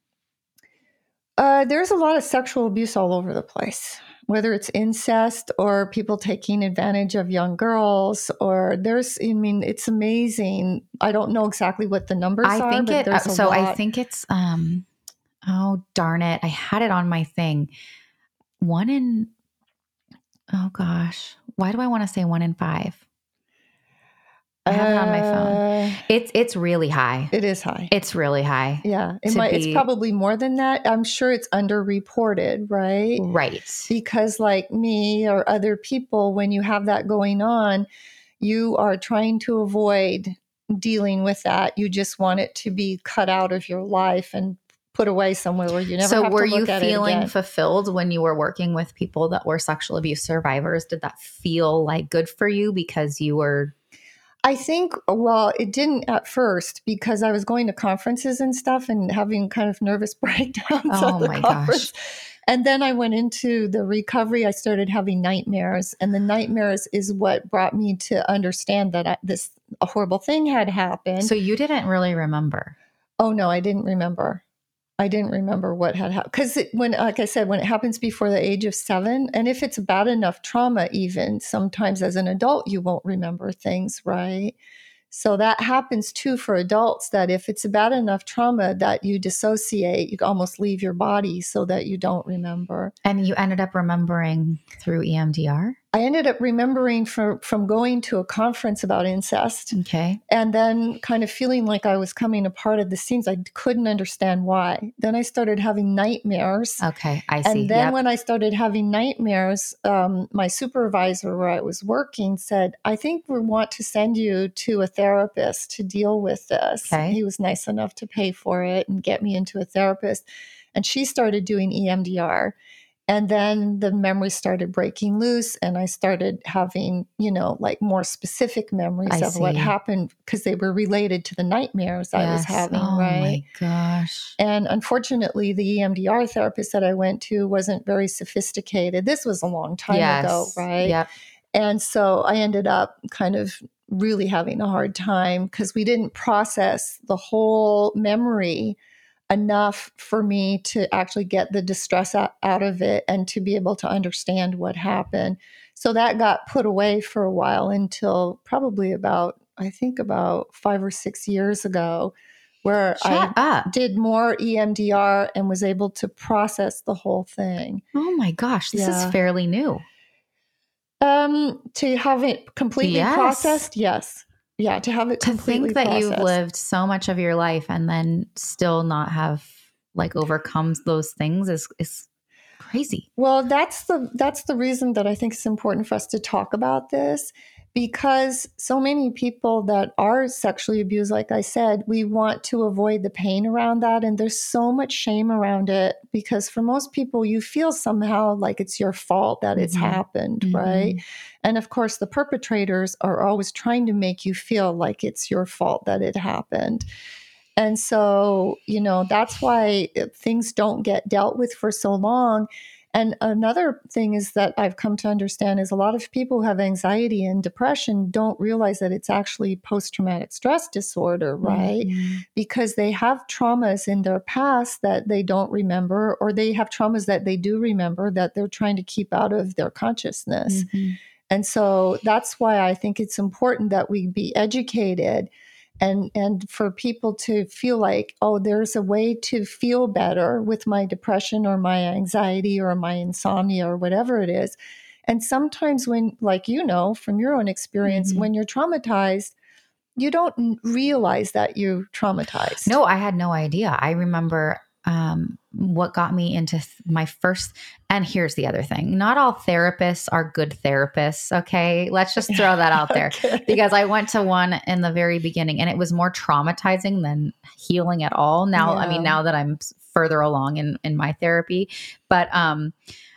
Uh, there's a lot of sexual abuse all over the place, whether it's incest or people taking advantage of young girls, or there's. I mean, it's amazing. I don't know exactly what the numbers I are. Think it. Uh, so lot. I think it's. um Oh darn it! I had it on my thing. One in. Oh gosh, why do I want to say one in five? I have it on my phone. Uh, it's it's really high. It is high. It's really high. Yeah, it might, be, it's probably more than that. I'm sure it's underreported, right? Right. Because like me or other people, when you have that going on, you are trying to avoid dealing with that. You just want it to be cut out of your life and put away somewhere where you never. So, were you feeling fulfilled when you were working with people that were sexual abuse survivors? Did that feel like good for you because you were I think, well, it didn't at first because I was going to conferences and stuff and having kind of nervous breakdowns oh, at the conference. Gosh. And then I went into the recovery. I started having nightmares, and the nightmares is what brought me to understand that I, this a horrible thing had happened. So you didn't really remember? Oh no, I didn't remember. I didn't remember what had happened because when, like I said, when it happens before the age of seven, and if it's bad enough trauma, even sometimes as an adult, you won't remember things, right? So that happens too for adults that if it's bad enough trauma that you dissociate, you almost leave your body so that you don't remember. And you ended up remembering through EMDR? I ended up remembering from from going to a conference about incest. Okay. And then kind of feeling like I was coming apart part of the scenes. I couldn't understand why. Then I started having nightmares. Okay, I see. And then yep. when I started having nightmares, um, my supervisor where I was working said, I think we want to send you to a therapist to deal with this. Okay. He was nice enough to pay for it and get me into a therapist. And she started doing EMDR. And then the memories started breaking loose, and I started having, you know, like more specific memories I of see. what happened because they were related to the nightmares yes. I was having, oh right? my gosh. And unfortunately, the EMDR therapist that I went to wasn't very sophisticated. This was a long time yes. ago, right? Yep. And so I ended up kind of really having a hard time because we didn't process the whole memory enough for me to actually get the distress out, out of it and to be able to understand what happened. So that got put away for a while until probably about, I think, about five or six years ago, where Shut I up. did more EMDR and was able to process the whole thing. Oh my gosh, this yeah. is fairly new. Um, to have it completely yes. processed, yes yeah to have it to think that processed. you've lived so much of your life and then still not have like overcome those things is is crazy well that's the that's the reason that i think it's important for us to talk about this because so many people that are sexually abused, like I said, we want to avoid the pain around that. And there's so much shame around it because for most people, you feel somehow like it's your fault that it's mm-hmm. happened, mm-hmm. right? And of course, the perpetrators are always trying to make you feel like it's your fault that it happened. And so, you know, that's why things don't get dealt with for so long and another thing is that I've come to understand is a lot of people who have anxiety and depression don't realize that it's actually post traumatic stress disorder, right? Mm-hmm. Because they have traumas in their past that they don't remember, or they have traumas that they do remember that they're trying to keep out of their consciousness. Mm-hmm. And so that's why I think it's important that we be educated and and for people to feel like oh there's a way to feel better with my depression or my anxiety or my insomnia or whatever it is. And sometimes when like you know from your own experience mm-hmm. when you're traumatized you don't realize that you're traumatized. No i had no idea. I remember um, what got me into th- my first and here's the other thing not all therapists are good therapists okay let's just throw that out there okay. because i went to one in the very beginning and it was more traumatizing than healing at all now yeah. i mean now that i'm further along in in my therapy but um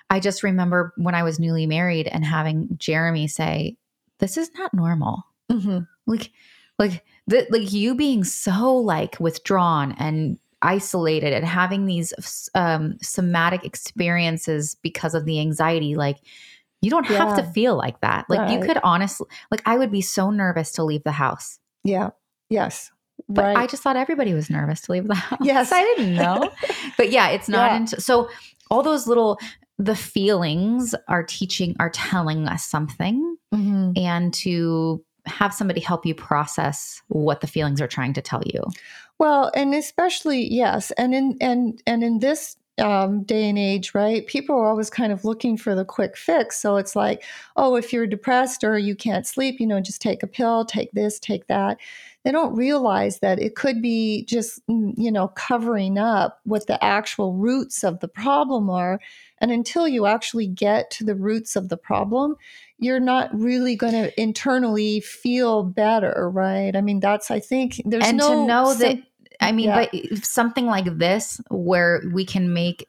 i just remember when i was newly married and having jeremy say this is not normal mm-hmm. like like the, like you being so like withdrawn and isolated and having these um, somatic experiences because of the anxiety like you don't have to feel like that. Like right. you could honestly like i would be so nervous to leave the house. Yeah. Yes. But right. i just thought everybody was nervous to leave the house. Yes. I didn't know. But yeah it's not yeah. into so all those little the feelings are teaching are telling us something. Mm-hmm. and to have somebody help you process what the feelings are trying to tell you well, and especially yes, and in and and in this um, day and age, right? People are always kind of looking for the quick fix. So it's like, oh, if you're depressed or you can't sleep, you know, just take a pill, take this, take that. They don't realize that it could be just, mm, you know, covering up what the actual roots of the problem are. And until you actually get to the roots of the problem, you're not really going to internally feel better, right? I mean, that's I think there's and no to know that I mean, yeah. but something like this where we can make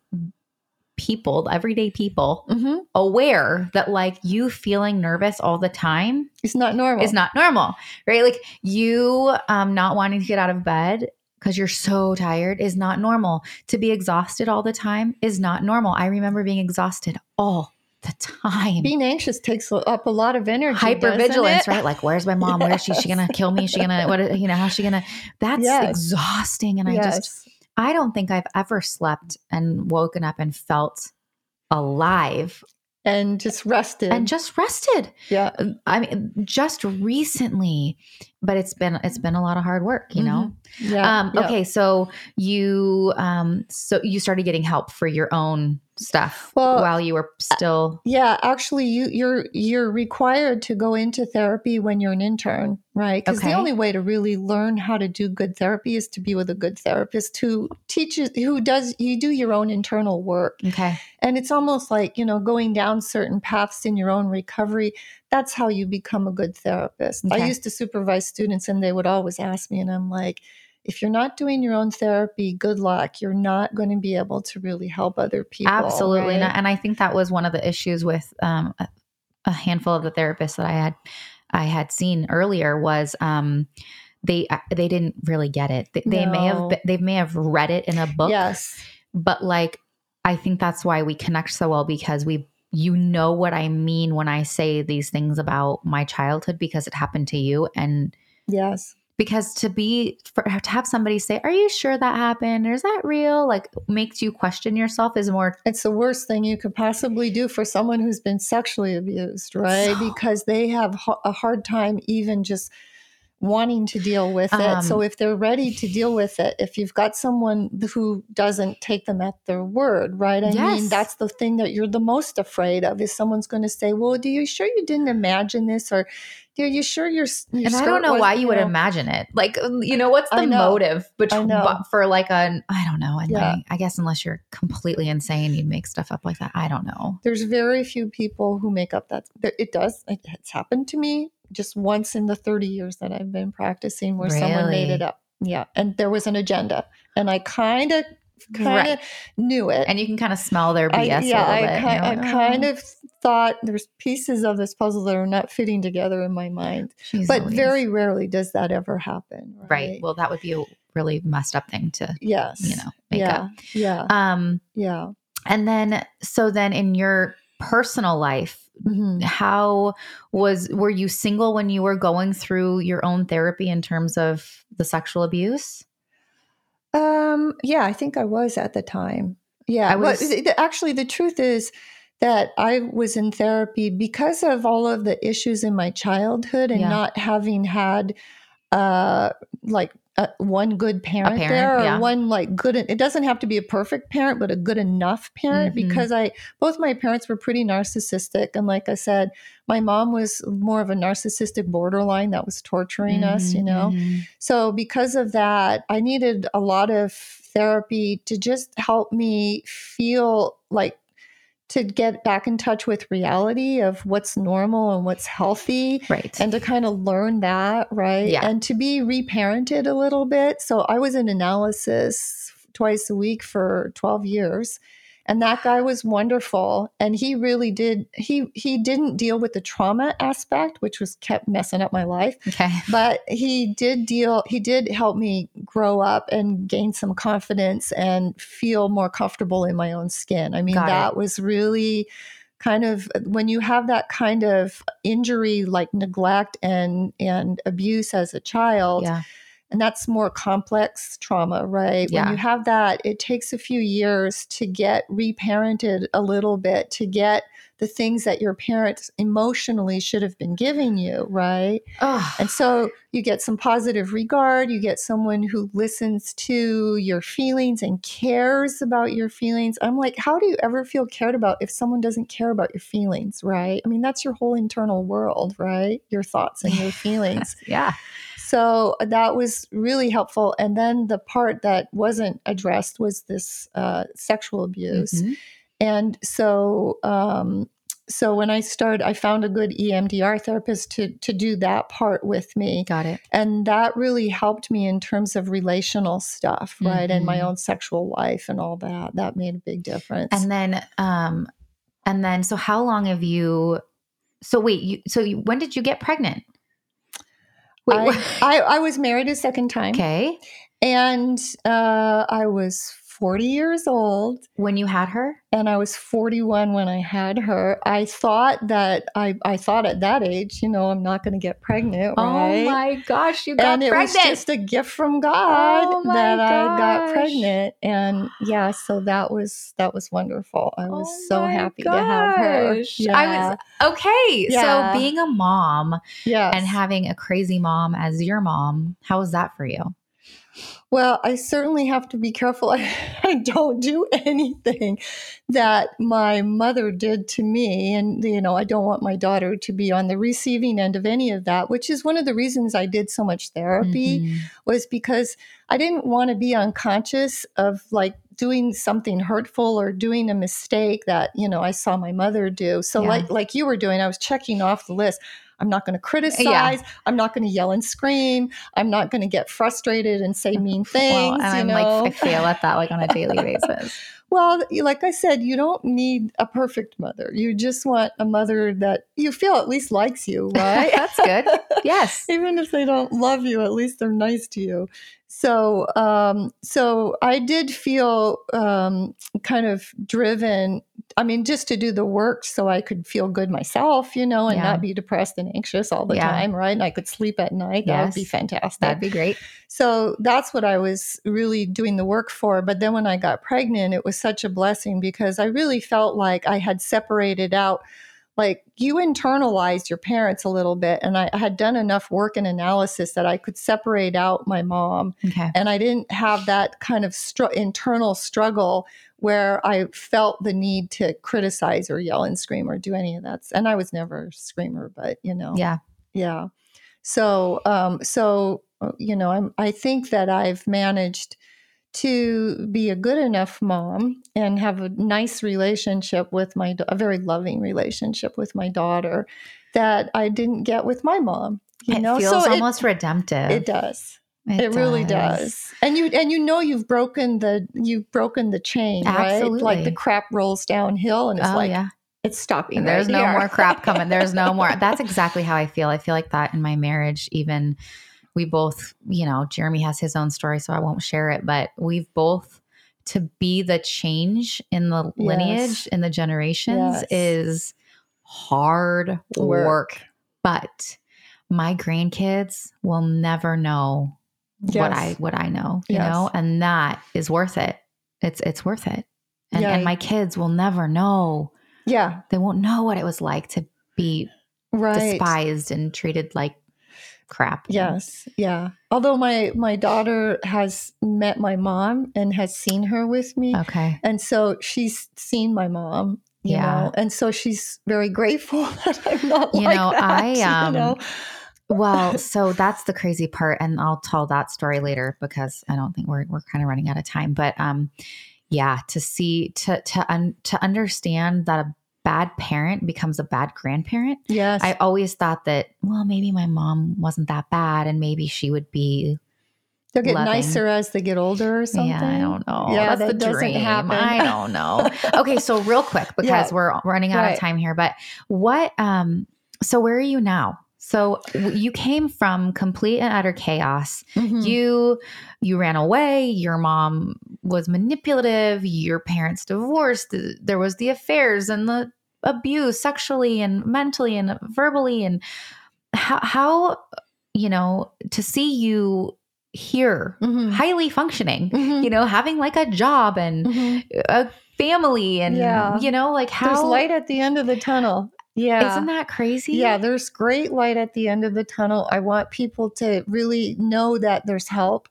people, everyday people, mm-hmm. aware that like you feeling nervous all the time is not normal. Is not normal, right? Like you um, not wanting to get out of bed because you're so tired is not normal. To be exhausted all the time is not normal. I remember being exhausted all the time. Being anxious takes up a lot of energy. Hypervigilance, right? Like, where's my mom? Yes. Where is she? Is she gonna kill me? Is she gonna what? You know, how's she gonna? That's yes. exhausting. And yes. I just, I don't think I've ever slept and woken up and felt alive and just rested and just rested yeah i mean just recently but it's been it's been a lot of hard work you know mm-hmm. yeah, um yeah. okay so you um so you started getting help for your own stuff well, while you were still yeah actually you you're you're required to go into therapy when you're an intern right because okay. the only way to really learn how to do good therapy is to be with a good therapist who teaches who does you do your own internal work okay and it's almost like you know going down certain paths in your own recovery that's how you become a good therapist okay. i used to supervise students and they would always ask me and i'm like if you're not doing your own therapy, good luck. You're not going to be able to really help other people. Absolutely right? not. And I think that was one of the issues with um, a, a, handful of the therapists that I had I had seen earlier was um, they uh, they didn't really get it. They, they no. may have they may have read it in a book. Yes, but like I think that's why we connect so well because we you know what I mean when I say these things about my childhood because it happened to you and yes. because to be for, to have somebody say are you sure that happened? Or is that real? like makes you question yourself is more it's the worst thing you could possibly do for someone who's been sexually abused right? So, because they have a hard time even just wanting to deal with it. Um, so if they're ready to deal with it, if you've got someone who doesn't take them at their word, right? I yes. mean, that's the thing that you're the most afraid of is someone's going to say, "Well, do you sure you didn't imagine this?" or "Are you sure you're?" your and I don't know why you, would imagine it. Like, um, you know, what's the motive between for like a I don't know. And yeah. I guess unless you're completely insane, you'd make stuff up like that. I don't know. There's very few people who make up that. It does. It's happened to me just once in the 30 years that I've been practicing where really? someone made it up. Yeah. And there was an agenda. And I kind of kind of right. knew it. And you can kind of smell their BS I, yeah, I, bit, ki- I kind of thought there's pieces of this puzzle that are not fitting together in my mind. Jeez but Louise. very rarely does that ever happen. Right? right. Well, that would be a really messed up thing to, yes. you know, make yeah. up. Yeah. Um, yeah. And then, so then in your personal life, Mm-hmm. How was were you single when you were going through your own therapy in terms of the sexual abuse? Um, yeah, I think I was at the time. Yeah, I was. Well, actually, the truth is that I was in therapy because of all of the issues in my childhood and yeah. not having had uh like uh, one good parent, parent, there or yeah. one like good it doesn't have to be a perfect parent but a good enough parent mm-hmm. because i both my parents were pretty narcissistic and like i said my mom was more of a narcissistic borderline that was torturing mm-hmm. us you know mm-hmm. so because of that i needed a lot of therapy to just help me feel like to get back in touch with reality of what's normal and what's healthy right. and to kind of learn that right? Yeah. and to be reparented a little bit. So i was in analysis twice a week for 12 years and that guy was wonderful. And he really did he he didn't deal with the trauma aspect which was kept messing up my life. Okay. But he did deal he did help me grow up and gain some confidence and feel more comfortable in my own skin. I mean Got that it. was really kind of when you have that kind of injury like neglect and and abuse as a child yeah and that's more complex trauma, right? Yeah. When you have that, it takes a few years to get reparented a little bit, to get the things that your parents emotionally should have been giving you, right? Oh. And so you get some positive regard, you get someone who listens to your feelings and cares about your feelings. I'm like, how do you ever feel cared about if someone doesn't care about your feelings, right? I mean, that's your whole internal world, right? Your thoughts and your feelings. yeah. So that was really helpful. And then the part that wasn't addressed was this uh, sexual abuse. Mm-hmm. And so, um, so when I started, I found a good EMDR therapist to to do that part with me. Got it. And that really helped me in terms of relational stuff, right, mm-hmm. and my own sexual life and all that. That made a big difference. And then, um, and then, so how long have you? So wait, you so you, when did you get pregnant? Wait, I, I, I, was married a second time. Okay. And uh, I was 40 years old. When you had her? And I was 41 when I had her. I thought that I, I thought at that age, you know, I'm not going to get pregnant. Oh right? Oh my gosh, you got and pregnant. it was just a gift from God oh that gosh. I got pregnant. And yeah, so that was that was wonderful. I oh was oh so happy gosh. to have her. Yeah. I was okay. Yeah. So being a mom yes. and having a crazy mom as your mom, how was that for you? Well, I certainly have to be careful. I, I, don't do anything that my mother did to me. And, you know, I don't want my daughter to be on the receiving end of any of that, which is one of the reasons I did so much therapy, mm-hmm. was because I didn't want to be unconscious of like doing something hurtful or doing a mistake that, you know, I saw my mother do. So, yeah. like, like you were doing, I was checking off the list. I'm not going to criticize. Yeah. I'm not going to yell and scream. I'm not going to get frustrated and say mean things. Well, I'm know? like, I fail at that like on a daily basis. Well, like I said, you don't need a perfect mother. You just want a mother that you feel at least likes you, right? That's good. Yes. Even if they don't love you, at least they're nice to you. So, um, so I did feel um, kind of driven. I mean, just to do the work so I could feel good myself, you know, and yeah. not be depressed and anxious all the yeah. time, right? And I could sleep at night. Yes. That would be fantastic. That'd be great. So that's what I was really doing the work for. But then when I got pregnant, it was such a blessing because I really felt like I had separated out like you internalized your parents a little bit and I, I had done enough work and analysis that i could separate out my mom. Okay. and i didn't have that kind of str- internal struggle where i felt the need to criticize or yell and scream or do any of that. And i was never a screamer but you know. Yeah. Yeah. So um so you know i'm i think that i've managed to be a good enough mom and have a nice relationship with my a very loving relationship with my daughter that I didn't get with my mom. You it know, feels so almost it, redemptive. It does. It, it really does. And you and you know you've broken the you've broken the chain, Absolutely. right? Like the crap rolls downhill and it's oh, like yeah. it's stopping. And there's right no here. more crap coming. There's no more. That's exactly how I feel. I feel like that in my marriage, even we both, you know, Jeremy has his own story, so I won't share it, but we've both to be the change in the lineage in the generations yes. is hard work. work. But my grandkids will never know yes. what I what I know, you know, and that is worth it. It's it's worth it. And and my kids will never know. Yeah. They won't know what it was like to be right. despised and treated like crap. Yes. Yeah. Although my my daughter has met my mom and has seen her with me. Okay. And so she's seen my mom. yeah. Know? And so she's very grateful that I'm not you like know, that, I um you know? well, so that's the crazy part, and I'll tell that story later because I don't think we're we're kind of running out of time. But um, yeah, to see to to un, to understand that a bad parent becomes a bad grandparent. Yes, I always thought that well, maybe my mom wasn't that bad, and maybe she would be They'll get loving. nicer as they get older or something. Yeah, I don't know. Yeah, That's that the dream. Happen. I don't know. okay, so real quick because yeah. we're running out right. of time here, but what um so where are you now? So you came from complete and utter chaos. Mm-hmm. You you ran away, your mom was manipulative, your parents divorced, there was the affairs and the abuse sexually and mentally and verbally and how how you know to see you here mm-hmm. highly functioning mm-hmm. you know having like a job and mm-hmm. a family and yeah. you know like how there's light at the end of the tunnel yeah. Isn't that crazy? Yeah, there's great light at the end of the tunnel. I want people to really know that there's help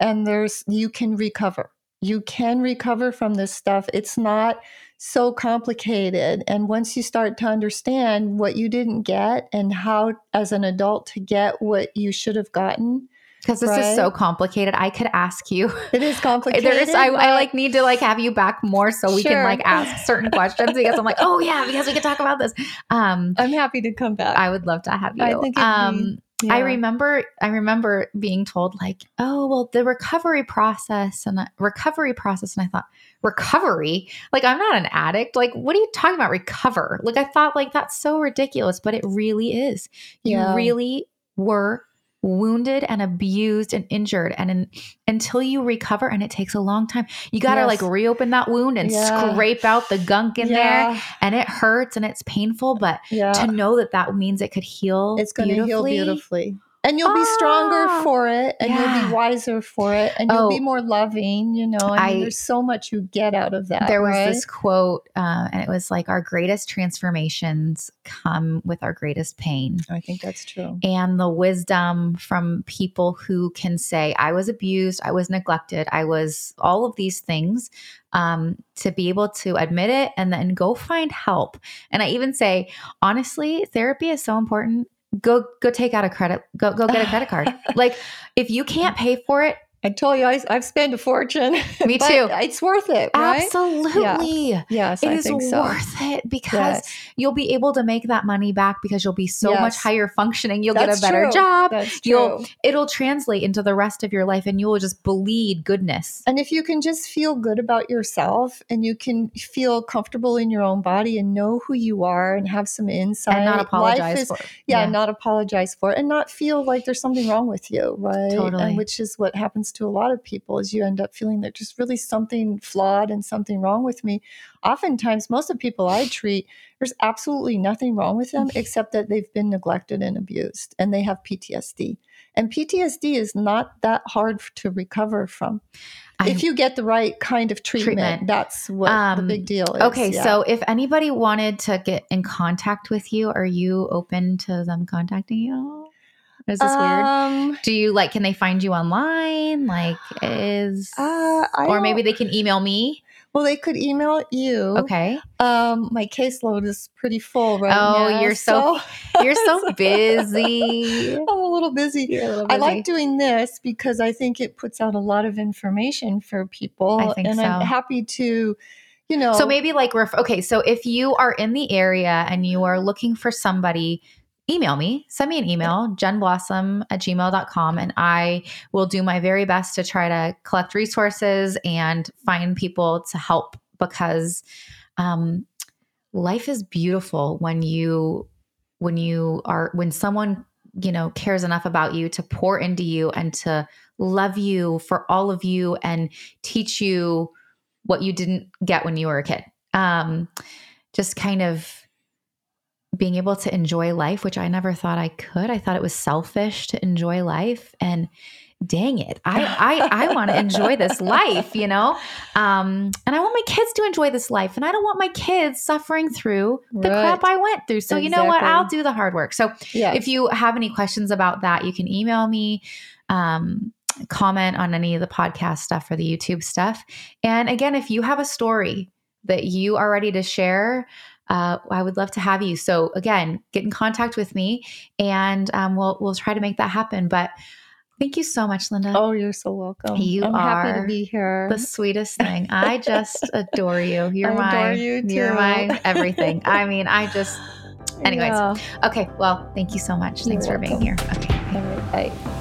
and there's you can recover. You can recover from this stuff. It's not so complicated. And once you start to understand what you didn't get and how as an adult to get what you should have gotten, because this right? is so complicated. I could ask you. It is complicated. There's, I, I, like need to like have you back more so we sure. can like ask certain questions because I'm like, oh yeah, because we can talk about this. Um, I'm happy to come back. I would love to have you. I think. Um, yeah. I remember, I remember being told like, oh well, the recovery process and recovery process, and I thought recovery, like I'm not an addict. Like, what are you talking about? Recover? Like I thought like that's so ridiculous, but it really is. You yeah. really were wounded and abused and injured and in, until you recover and it takes a long time you got to yes. like reopen that wound and yeah. scrape out the gunk in yeah. there and it hurts and it's painful but yeah. to know that that means it could heal it's going to heal beautifully and you'll be stronger ah, for it and yeah. you'll be wiser for it and you'll oh, be more loving you know I mean, there's so much you get out of that there was right? this quote uh, and it was like our greatest transformations come with our greatest pain i think that's true and the wisdom from people who can say i was abused i was neglected i was all of these things um, to be able to admit it and then go find help and i even say honestly therapy is so important go go take out a credit go go get a credit card. Like if you can't pay for it I told you I, have spent a fortune. Me too. it's worth it, right? Absolutely. Yeah. Yes, it I is think so. worth it because yes. you'll be able to make that money back because you'll be so yes. much higher functioning. You'll That's get a better true. job. That's true. You'll it'll translate into the rest of your life, and you will just bleed goodness. And if you can just feel good about yourself, and you can feel comfortable in your own body, and know who you are, and have some insight, and not apologize is, for it. Yeah, yeah, not apologize for it, and not feel like there's something wrong with you, right? Totally. And which is what happens to a lot of people is you end up feeling that just really something flawed and something wrong with me. Oftentimes, most of the people I treat, there's absolutely nothing wrong with them except that they've been neglected and abused and they have PTSD. And PTSD is not that hard to recover from. I, if you get the right kind of treatment, treatment. that's what um, the big deal is. Okay, yeah. so if anybody wanted to get in contact with you, are you open to them contacting you? Is this um, weird? Do you like? Can they find you online? Like, is uh, or maybe they can email me. Well, they could email you. Okay. Um, my caseload is pretty full right oh, now. you're so, so you're so busy. I'm a little busy. A little busy. I like doing this because I think it puts out a lot of information for people. I think and so. I'm happy to you know so maybe like ref- okay so if you are in the area and you are looking for somebody email me, send me an email, jenblossom at gmail.com, and I will do my very best to try to collect resources and find people to help because um, life is beautiful when you when you are when someone you know cares enough about you to pour into you and to love you for all of you and teach you what you didn't get when you were a kid. Um just kind of being able to enjoy life, which I never thought I could. I thought it was selfish to enjoy life. And dang it, I I, I want to enjoy this life, you know? Um, and I want my kids to enjoy this life. And I don't want my kids suffering through the right. crap I went through. So exactly. you know what? I'll do the hard work. So yes. if you have any questions about that, you can email me. Um, comment on any of the podcast stuff or the YouTube stuff. And again, if you have a story that you are ready to share, uh, I would love to have you. So again, get in contact with me, and um, we'll we'll try to make that happen. But thank you so much, Linda. Oh, you're so welcome. You I'm are happy to be here. The sweetest thing. I just adore you. You're I my you you're my everything. I mean, I just. Anyways, yeah. okay. Well, thank you so much. Thanks you're for welcome. being here. Okay. All right. Bye.